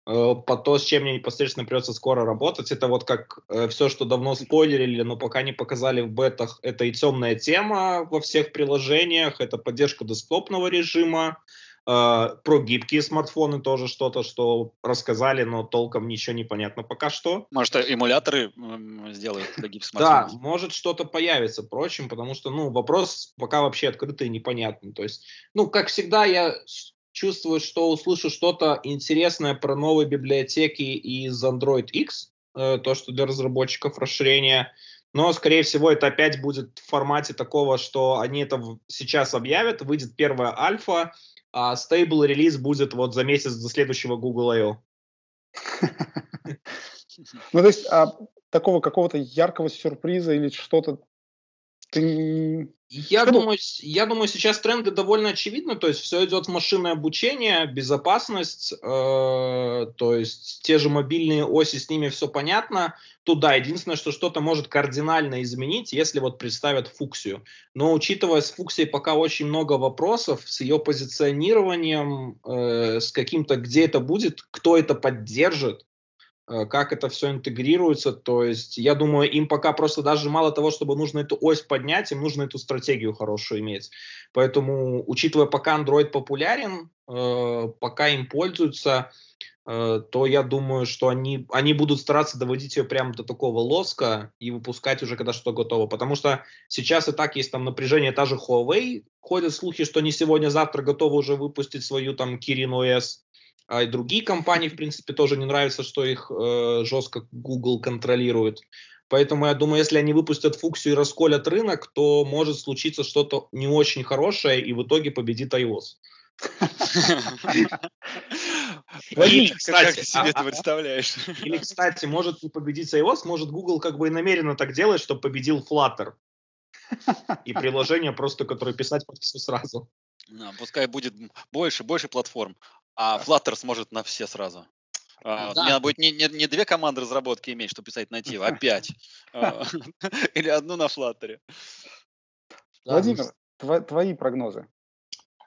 Э, по то, с чем мне непосредственно придется скоро работать, это вот как э, все, что давно спойлерили, но пока не показали в бетах, это и темная тема во всех приложениях, это поддержка десктопного режима, э, про гибкие смартфоны тоже что-то, что рассказали, но толком ничего не понятно пока что. Может, эмуляторы сделают для гибких смартфонов? Да, может что-то появится, впрочем, потому что, ну, вопрос пока вообще открытый и непонятный. То есть, ну, как всегда, я чувствую, что услышу что-то интересное про новые библиотеки из Android X, э, то, что для разработчиков расширение. Но, скорее всего, это опять будет в формате такого, что они это сейчас объявят, выйдет первая альфа, а стейбл релиз будет вот за месяц до следующего Google I.O. Ну, то есть, а такого какого-то яркого сюрприза или что-то ты... Я, думаю, я думаю, сейчас тренды довольно очевидны, то есть все идет в машинное обучение, безопасность, э, то есть те же мобильные оси, с ними все понятно. Туда единственное, что что-то может кардинально изменить, если вот представят фуксию. Но учитывая с фуксией пока очень много вопросов, с ее позиционированием, э, с каким-то, где это будет, кто это поддержит, как это все интегрируется. То есть, я думаю, им пока просто даже мало того, чтобы нужно эту ось поднять, им нужно эту стратегию хорошую иметь. Поэтому, учитывая, пока Android популярен, э, пока им пользуются, э, то я думаю, что они, они будут стараться доводить ее прямо до такого лоска и выпускать уже, когда что готово. Потому что сейчас и так есть там напряжение, та же Huawei, ходят слухи, что не сегодня-завтра готовы уже выпустить свою там Kirin OS. А и другие компании, в принципе, тоже не нравится, что их э, жестко Google контролирует. Поэтому я думаю, если они выпустят фуксию и расколят рынок, то может случиться что-то не очень хорошее, и в итоге победит iOS. Или, кстати, как себе это представляешь? Или, кстати, может не победить iOS, может Google как бы и намеренно так делает, чтобы победил Flutter. И приложение просто, которое писать под все сразу. пускай будет больше, больше платформ а Flutter сможет на все сразу. Uh, да. Мне надо будет не, не, не две команды разработки иметь, чтобы писать натив, а пять. А, или одну на Flutter. Владимир, твои прогнозы?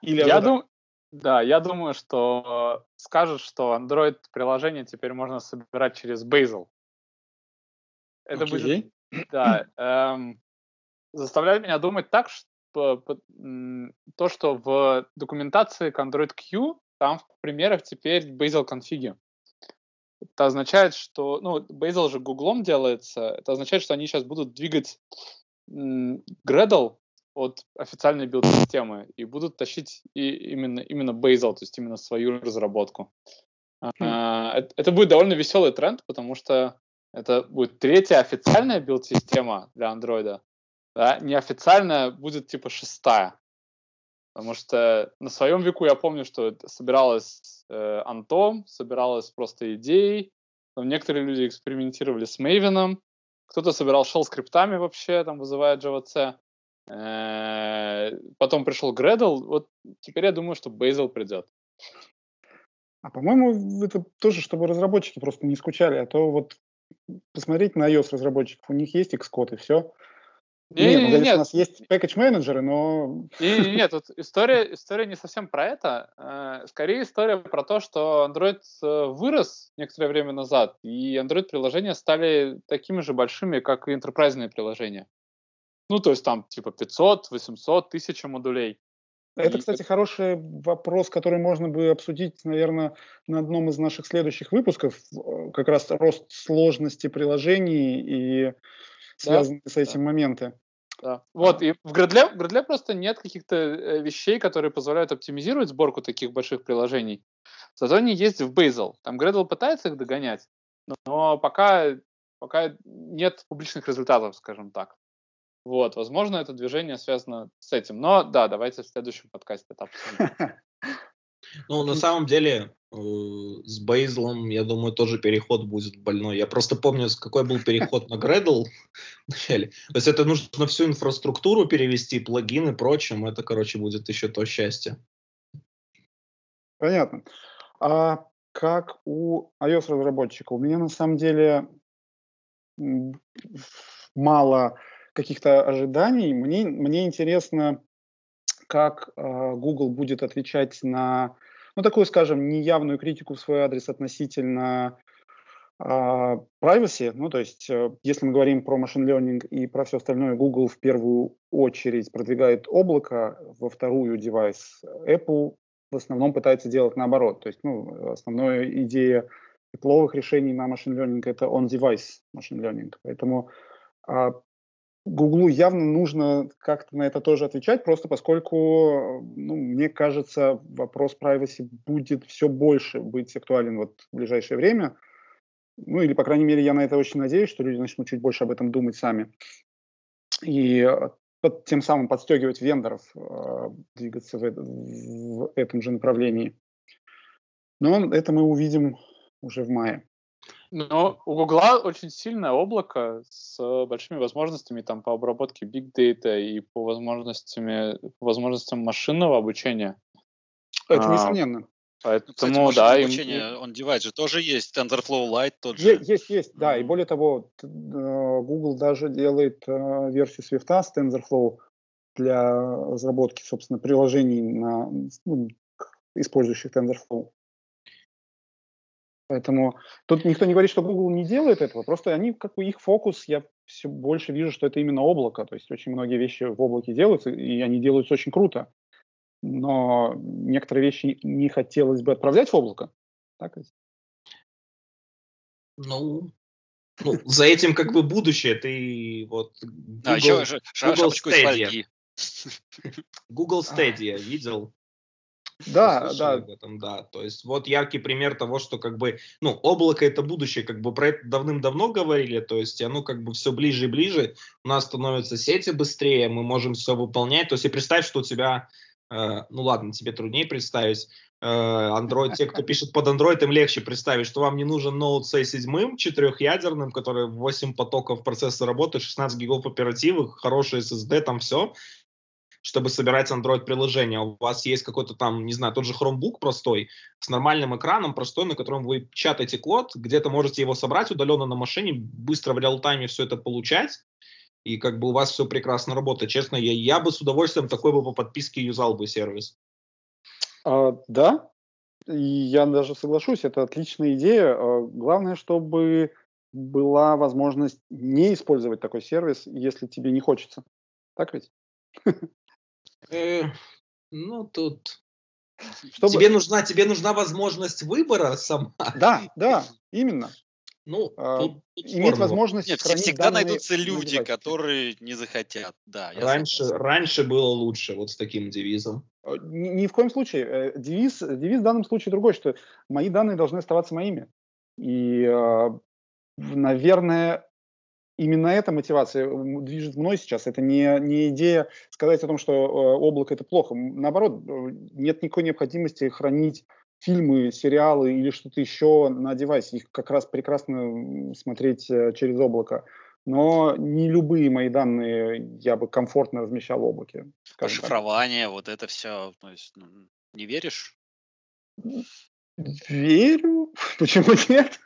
Или я дум... Да, я думаю, что скажут, что Android-приложение теперь можно собирать через Bazel. Это будет... Да. Эм, заставляет меня думать так, что то, что в документации к Android Q там в примерах теперь Bazel конфиги. Это означает, что, ну, Bazel же гуглом делается, это означает, что они сейчас будут двигать Gradle от официальной билд-системы и будут тащить и именно, именно Bazel, то есть именно свою разработку. Это, это будет довольно веселый тренд, потому что это будет третья официальная билд-система для андроида. Да? Неофициальная будет типа шестая. Потому что на своем веку я помню, что собиралась э, Антом, собиралась просто идеей. Там некоторые люди экспериментировали с Maven, кто-то собирал shell скриптами вообще, там вызывая JavaC. Э, потом пришел Gradle. Вот теперь я думаю, что Bazel придет. А по-моему, это тоже, чтобы разработчики просто не скучали, а то вот посмотреть на iOS разработчиков, у них есть Xcode и все. Не, нет, нет, у нас есть пакетч-менеджеры, но... Нет, нет, тут история, история не совсем про это. Э, скорее история про то, что Android э, вырос некоторое время назад, и Android-приложения стали такими же большими, как и enterprise приложения. Ну, то есть там типа 500, 800, 1000 модулей. Это, кстати, хороший вопрос, который можно бы обсудить, наверное, на одном из наших следующих выпусков. Э, как раз рост сложности приложений и связанные да? с этим да. моменты. Да. Вот, и в Gradle, в Gradle просто нет каких-то э, вещей, которые позволяют оптимизировать сборку таких больших приложений. Зато они есть в Bazel. Там Gradle пытается их догонять, но пока, пока нет публичных результатов, скажем так. Вот, возможно, это движение связано с этим. Но да, давайте в следующем подкасте это обсудим. Ну, на самом деле, с Бейзлом, я думаю, тоже переход будет больной. Я просто помню, какой был переход на Gradle вначале. То есть это нужно всю инфраструктуру перевести, плагины и прочим. Это, короче, будет еще то счастье. Понятно. А как у iOS-разработчика? У меня на самом деле мало каких-то ожиданий. Мне, мне интересно, как э, Google будет отвечать на ну, такую, скажем, неявную критику в свой адрес относительно а, privacy, ну, то есть, э, если мы говорим про машин learning и про все остальное, Google в первую очередь продвигает облако, во вторую девайс. Apple в основном пытается делать наоборот. То есть, ну, основная идея тепловых решений на машин learning это on-device машин learning. Поэтому а, Гуглу явно нужно как-то на это тоже отвечать, просто поскольку, ну, мне кажется, вопрос privacy будет все больше быть актуален вот в ближайшее время. Ну, или, по крайней мере, я на это очень надеюсь, что люди начнут чуть больше об этом думать сами. И э, под, тем самым подстегивать вендоров э, двигаться в, в этом же направлении. Но это мы увидим уже в мае. Но у Гугла очень сильное облако с большими возможностями там по обработке big data и по возможностями, возможностям машинного обучения. Это а, несомненно. Поэтому, Кстати, да, обучение, он девайс же тоже есть, TensorFlow Lite тот же. Есть, есть, есть да, и более того, э, Google даже делает э, версию Swift с TensorFlow для разработки, собственно, приложений, на, ну, использующих TensorFlow. Поэтому тут никто не говорит, что Google не делает этого, просто они, как бы их фокус, я все больше вижу, что это именно облако, то есть очень многие вещи в облаке делаются, и они делаются очень круто но некоторые вещи не хотелось бы отправлять в облако. Так ведь? Ну, ну, за этим как бы будущее. Ты вот Google, а, еще Google Stadia. Google Stadia видел? Да, да. Об этом, да. То есть вот яркий пример того, что как бы, ну, облако это будущее, как бы про это давным-давно говорили, то есть оно как бы все ближе и ближе, у нас становятся сети быстрее, мы можем все выполнять, то есть и представь, что у тебя Э, ну ладно, тебе труднее представить. Э, Android, те, кто пишет под Android, им легче представить, что вам не нужен Note C7 четырехъядерным, который 8 потоков процесса работает, 16 гигов оперативы, хороший SSD, там все, чтобы собирать Android-приложение. У вас есть какой-то там, не знаю, тот же Chromebook простой, с нормальным экраном, простой, на котором вы печатаете код, где-то можете его собрать удаленно на машине, быстро в реал-тайме все это получать, и как бы у вас все прекрасно работает. Честно, я, я бы с удовольствием такой бы по подписке юзал бы сервис. А, да, и я даже соглашусь, это отличная идея. А, главное, чтобы была возможность не использовать такой сервис, если тебе не хочется. Так ведь? Э, ну, тут... Чтобы... Тебе, нужна, тебе нужна возможность выбора сама. Да, да, именно. Ну, а, тут, тут иметь возможность Нет, всегда найдутся люди, которые не захотят. Да, раньше, раньше было лучше, вот с таким девизом. Ни, ни в коем случае. Э, девиз, девиз в данном случае другой, что мои данные должны оставаться моими. И, а, наверное, именно эта мотивация движет мной сейчас. Это не, не идея сказать о том, что э, облако это плохо. Наоборот, э, нет никакой необходимости хранить фильмы, сериалы или что-то еще на девайсе. Их как раз прекрасно смотреть э, через облако. Но не любые мои данные я бы комфортно размещал в облаке. Шифрование, вот это все. То есть, ну, не веришь? Верю. Почему нет?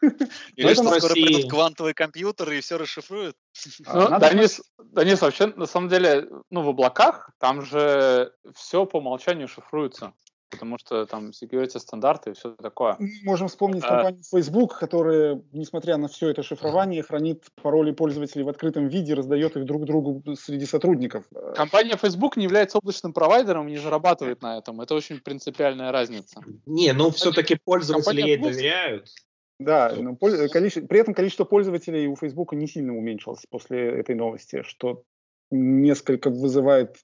Или что скоро придут квантовые компьютеры и все расшифруют? Ну, Денис, Денис, вообще, на самом деле, ну, в облаках там же все по умолчанию шифруется потому что там security стандарты и все такое. Мы можем вспомнить а... компанию Facebook, которая, несмотря на все это шифрование, хранит пароли пользователей в открытом виде, раздает их друг другу среди сотрудников. Компания Facebook не является облачным провайдером и не зарабатывает на этом. Это очень принципиальная разница. Не, но все-таки пользователи ей доверяют. Да, но количество, при этом количество пользователей у Facebook не сильно уменьшилось после этой новости, что несколько вызывает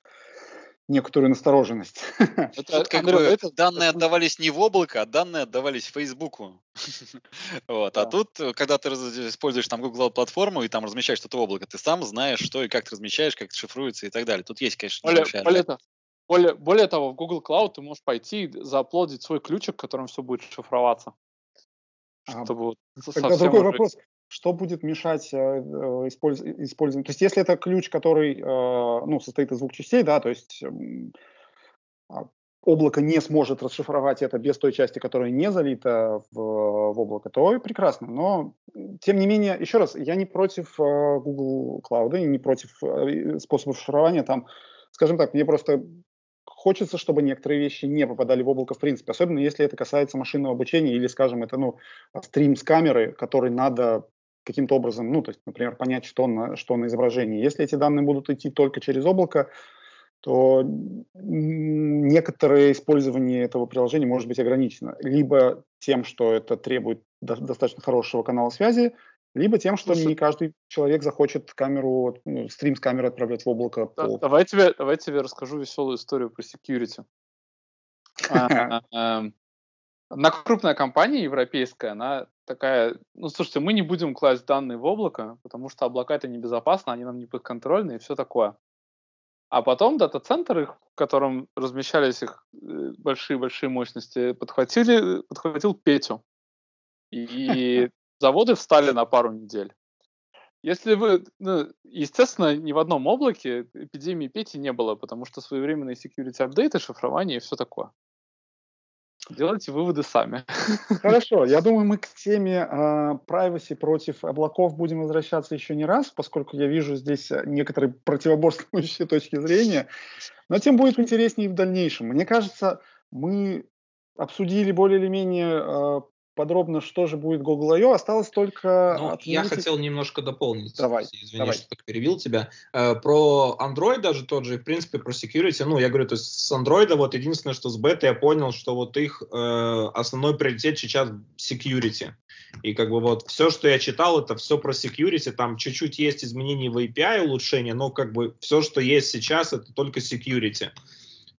некоторую настороженность. Это, это, как бы, это, данные отдавались не в облако, а данные отдавались Фейсбуку. вот. А тут, когда ты используешь там Google платформу и там размещаешь что-то в облако, ты сам знаешь, что и как ты размещаешь, как это шифруется и так далее. Тут есть, конечно, более, более, более, более того, в Google Cloud ты можешь пойти и зааплодить свой ключик, которым все будет шифроваться. А, чтобы вот тогда другой уже... вопрос что будет мешать э, э использованию. То есть если это ключ, который э, ну, состоит из двух частей, да, то есть э, облако не сможет расшифровать это без той части, которая не залита в, в облако, то прекрасно. Но, тем не менее, еще раз, я не против э, Google Cloud, и не против э, способов шифрования. Там, скажем так, мне просто хочется, чтобы некоторые вещи не попадали в облако в принципе, особенно если это касается машинного обучения или, скажем, это ну, стрим с камеры, который надо каким-то образом, ну, то есть, например, понять, что на, что на изображении. Если эти данные будут идти только через облако, то некоторое использование этого приложения может быть ограничено. Либо тем, что это требует до, достаточно хорошего канала связи, либо тем, что Слушай, не каждый человек захочет камеру, ну, стрим с камеры отправлять в облако. Да, по... давай, тебе, давай тебе расскажу веселую историю про security. А, эм, одна крупная компания европейская, она такая, ну, слушайте, мы не будем класть данные в облако, потому что облака это небезопасно, они нам не подконтрольны и все такое. А потом дата-центр, в котором размещались их э, большие-большие мощности, подхватили, подхватил Петю. И заводы встали на пару недель. Если вы, ну, естественно, ни в одном облаке эпидемии Пети не было, потому что своевременные security апдейты, шифрование и все такое. Делайте выводы сами. Хорошо, я думаю, мы к теме э, privacy против облаков будем возвращаться еще не раз, поскольку я вижу здесь а, некоторые противоборствующие точки зрения, но тем будет интереснее в дальнейшем. Мне кажется, мы обсудили более или менее подробно, что же будет Google I.O. Осталось только... Ну, отметить... Я хотел немножко дополнить. Давай. Извини, давай. что так перебил тебя. Э, про Android даже тот же, в принципе, про security. Ну, я говорю, то есть с Android вот единственное, что с бета я понял, что вот их э, основной приоритет сейчас security. И как бы вот все, что я читал, это все про security. Там чуть-чуть есть изменения в API, улучшения, но как бы все, что есть сейчас, это только security.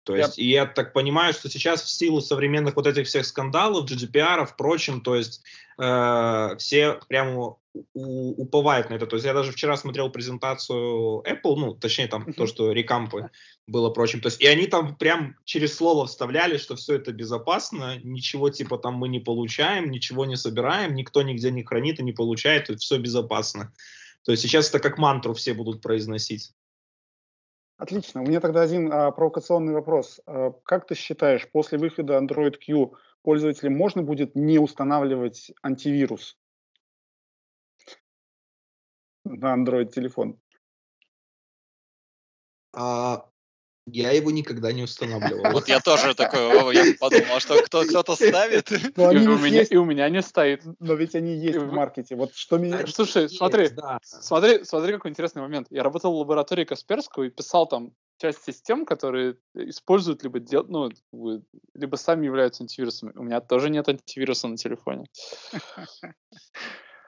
То есть, я... и я так понимаю, что сейчас в силу современных вот этих всех скандалов, GDPR, впрочем, то есть э, все прямо у, уповают на это. То есть я даже вчера смотрел презентацию Apple, ну, точнее там то, что рекампы было прочим. То есть и они там прям через слово вставляли, что все это безопасно, ничего типа там мы не получаем, ничего не собираем, никто нигде не хранит и не получает, и все безопасно. То есть сейчас это как мантру все будут произносить. Отлично. У меня тогда один а, провокационный вопрос. А, как ты считаешь, после выхода Android Q пользователям можно будет не устанавливать антивирус на Android телефон? А, я его никогда не устанавливал. Вот я тоже такой, я подумал, что кто-то ставит. И у меня не стоит. Но ведь они есть в маркете. Вот что меня... Слушай, смотри, смотри, смотри, какой интересный момент. Я работал в лаборатории Касперского и писал там часть систем, которые используют либо дел, ну, либо сами являются антивирусами. У меня тоже нет антивируса на телефоне.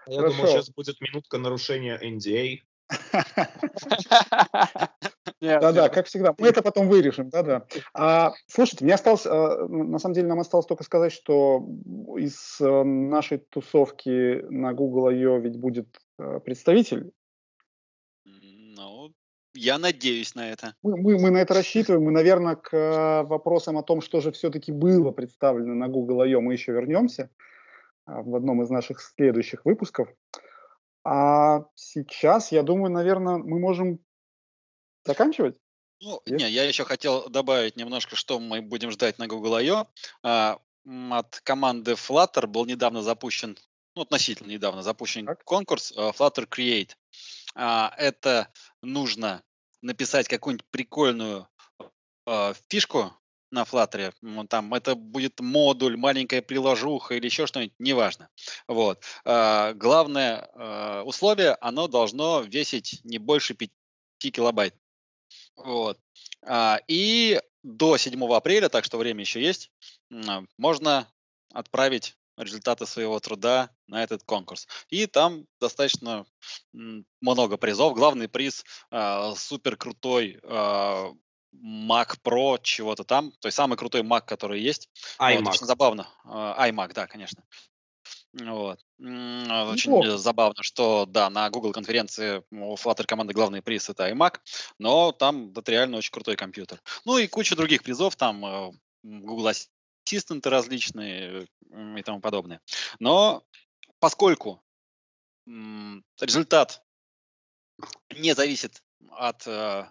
Я думал, сейчас будет минутка нарушения NDA. Да-да, как всегда. Мы это потом вырежем, да-да. А, слушайте, мне осталось, а, на самом деле, нам осталось только сказать, что из а, нашей тусовки на Google I.O. ведь будет а, представитель. Ну, я надеюсь на это. Мы, мы, мы на это рассчитываем. Мы, наверное, к вопросам о том, что же все-таки было представлено на Google I.O. мы еще вернемся в одном из наших следующих выпусков. А сейчас, я думаю, наверное, мы можем заканчивать. Ну, Нет? не, я еще хотел добавить немножко, что мы будем ждать на Google I.O. А, от команды Flutter был недавно запущен, ну, относительно недавно запущен так. конкурс uh, Flutter Create. А, это нужно написать какую-нибудь прикольную uh, фишку на Flutter, там это будет модуль, маленькая приложуха или еще что-нибудь, неважно. Вот. А, главное а, условие, оно должно весить не больше 5 килобайт. Вот. А, и до 7 апреля, так что время еще есть, можно отправить результаты своего труда на этот конкурс. И там достаточно много призов. Главный приз э, супер крутой э, Mac Pro чего-то там, то есть самый крутой Mac, который есть. iMac. Вот, очень забавно. IMac, да, конечно. Вот. Очень Неплохо. забавно, что да, на Google конференции у Flutter команды главный приз это iMac, но там это реально очень крутой компьютер. Ну и куча других призов, там э, Google Assistant различные и тому подобное. Но поскольку результат не зависит от э,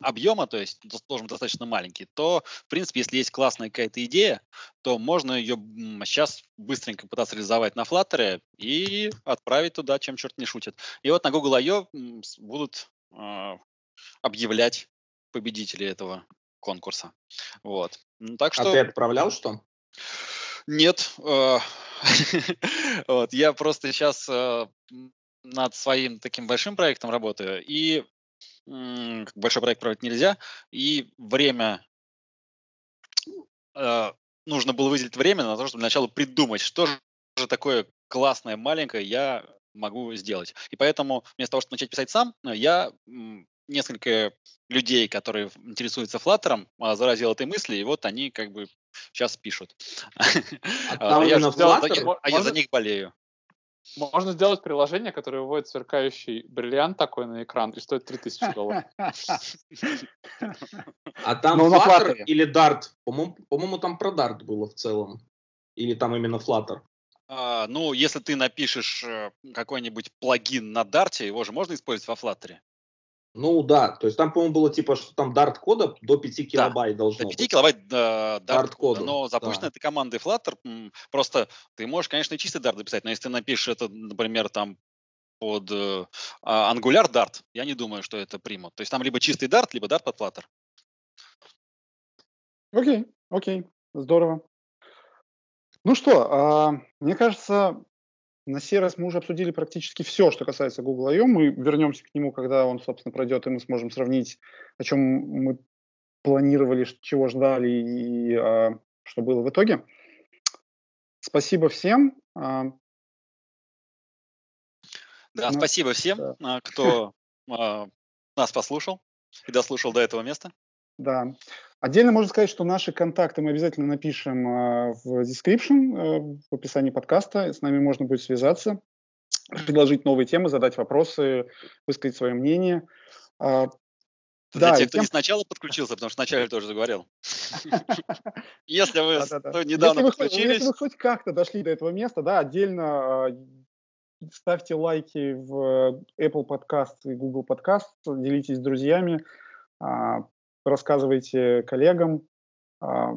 объема, то есть должен быть достаточно маленький, то, в принципе, если есть классная какая-то идея, то можно ее сейчас быстренько пытаться реализовать на Flutter и отправить туда, чем черт не шутит. И вот на Google I.O. будут э, объявлять победителей этого конкурса. Вот. Ну, так что... А ты отправлял что? Нет. Э, вот, я просто сейчас э, над своим таким большим проектом работаю, и большой проект проводить нельзя, и время э, нужно было выделить время на то, чтобы сначала придумать, что же такое классное, маленькое я могу сделать. И поэтому вместо того, чтобы начать писать сам, я несколько людей, которые интересуются Flutter, а, заразил этой мысли, и вот они как бы сейчас пишут. А, а я за них болею. Можно сделать приложение, которое выводит сверкающий бриллиант такой на экран и стоит 3000 долларов. А там ну, Flutter или Dart? По-моему, там про Dart было в целом. Или там именно Flutter? А, ну, если ты напишешь э, какой-нибудь плагин на Dart, его же можно использовать во Flutter. Ну да, то есть там, по-моему, было типа, что там Dart кода до 5 килобайт да, должно до 5 быть. килобайт э, Dart кода, но запущено да. этой командой Flutter. Просто ты можешь, конечно, и чистый Dart написать, но если ты напишешь это, например, там под э, а, Angular Dart, я не думаю, что это примут. То есть там либо чистый Dart, либо Dart под Flutter. Окей, окей, здорово. Ну что, а, мне кажется, на сей раз мы уже обсудили практически все, что касается Google I.O. Мы вернемся к нему, когда он, собственно, пройдет, и мы сможем сравнить, о чем мы планировали, чего ждали и а, что было в итоге. Спасибо всем. А, да, ну, спасибо всем, да. А, кто а, нас послушал и дослушал до этого места. Да. Отдельно можно сказать, что наши контакты мы обязательно напишем э, в description, э, в описании подкаста. С нами можно будет связаться, предложить новые темы, задать вопросы, высказать свое мнение. Э, Для да, тех, кто тем... не сначала подключился, потому что вначале тоже заговорил. Если вы недавно подключились... Если вы хоть как-то дошли до этого места, да, отдельно ставьте лайки в Apple Podcast и Google Podcast, делитесь с друзьями, рассказывайте коллегам. А,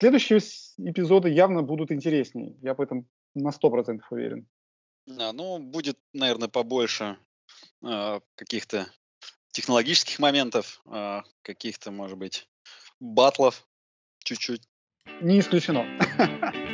следующие эпизоды явно будут интереснее, я в этом на 100% уверен. Да, ну, будет, наверное, побольше э, каких-то технологических моментов, э, каких-то, может быть, батлов чуть-чуть. Не исключено.